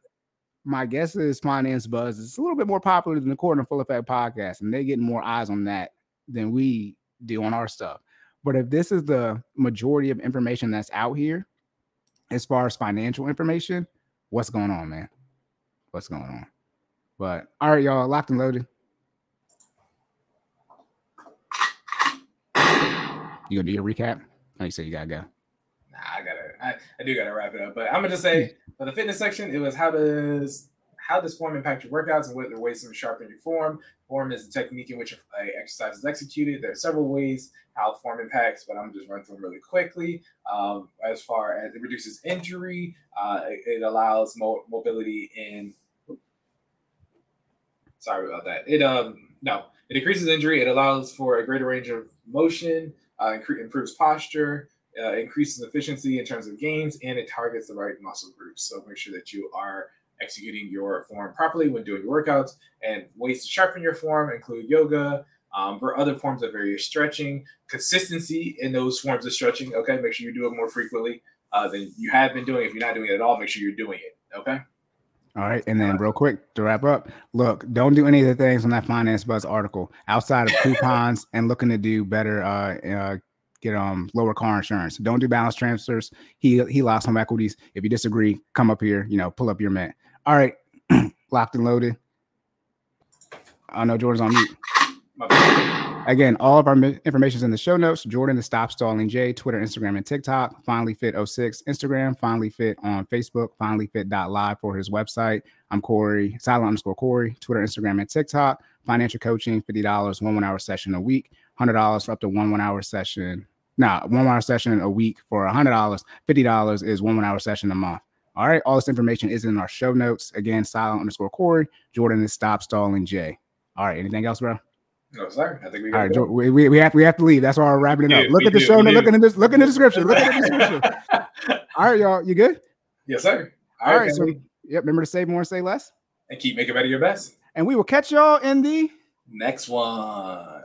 my guess is Finance Buzz is a little bit more popular than the Court and Full Effect podcast, and they're getting more eyes on that than we do on our stuff. But if this is the majority of information that's out here, as far as financial information, what's going on, man? What's going on? But all right, y'all, locked and loaded. You gonna do your recap? Oh, you said you gotta go. Nah, I gotta. I, I do gotta wrap it up. But I'm gonna just say for the fitness section, it was how does how does form impact your workouts and what are the ways to sharpen your form. Form is the technique in which a exercise is executed. There are several ways how form impacts, but I'm just running through them really quickly. Um, as far as it reduces injury, uh, it, it allows mo- mobility in. Sorry about that. It um no, it increases injury. It allows for a greater range of motion. Uh, incre- improves posture uh, increases efficiency in terms of gains, and it targets the right muscle groups. So make sure that you are executing your form properly when doing workouts. And ways to sharpen your form include yoga, um, for other forms of various stretching, consistency in those forms of stretching. Okay, make sure you do it more frequently uh, than you have been doing. If you're not doing it at all, make sure you're doing it. Okay. All right, and then real quick to wrap up, look, don't do any of the things on that Finance Buzz article outside of coupons and looking to do better, uh, uh, get um lower car insurance. Don't do balance transfers. He he lost home equities. If you disagree, come up here. You know, pull up your mat. All right, locked and loaded. I know Jordan's on mute. Again, all of our information is in the show notes. Jordan, the Stop Stalling J, Twitter, Instagram, and TikTok. Finally Fit 06, Instagram. Finally Fit on Facebook. Finally Fit.live for his website. I'm Corey, silent underscore Corey, Twitter, Instagram, and TikTok. Financial coaching, $50, one one hour session a week, $100 for up to one one hour session. Nah, one hour session a week for $100. $50 is one one hour session a month. All right, all this information is in our show notes. Again, silent underscore Corey, Jordan is Stop Stalling Jay. All right, anything else, bro? No, sir. I think we All right, Jor- we, we, we have we have to leave. That's why we're wrapping it up. Yeah, look at the do, show we note. do. Look in this. Look in the description. Look at the description. All right, y'all. You good? yes, sir. All right. So, yep. Remember to save more and say less. and keep making better your best. And we will catch y'all in the Next one.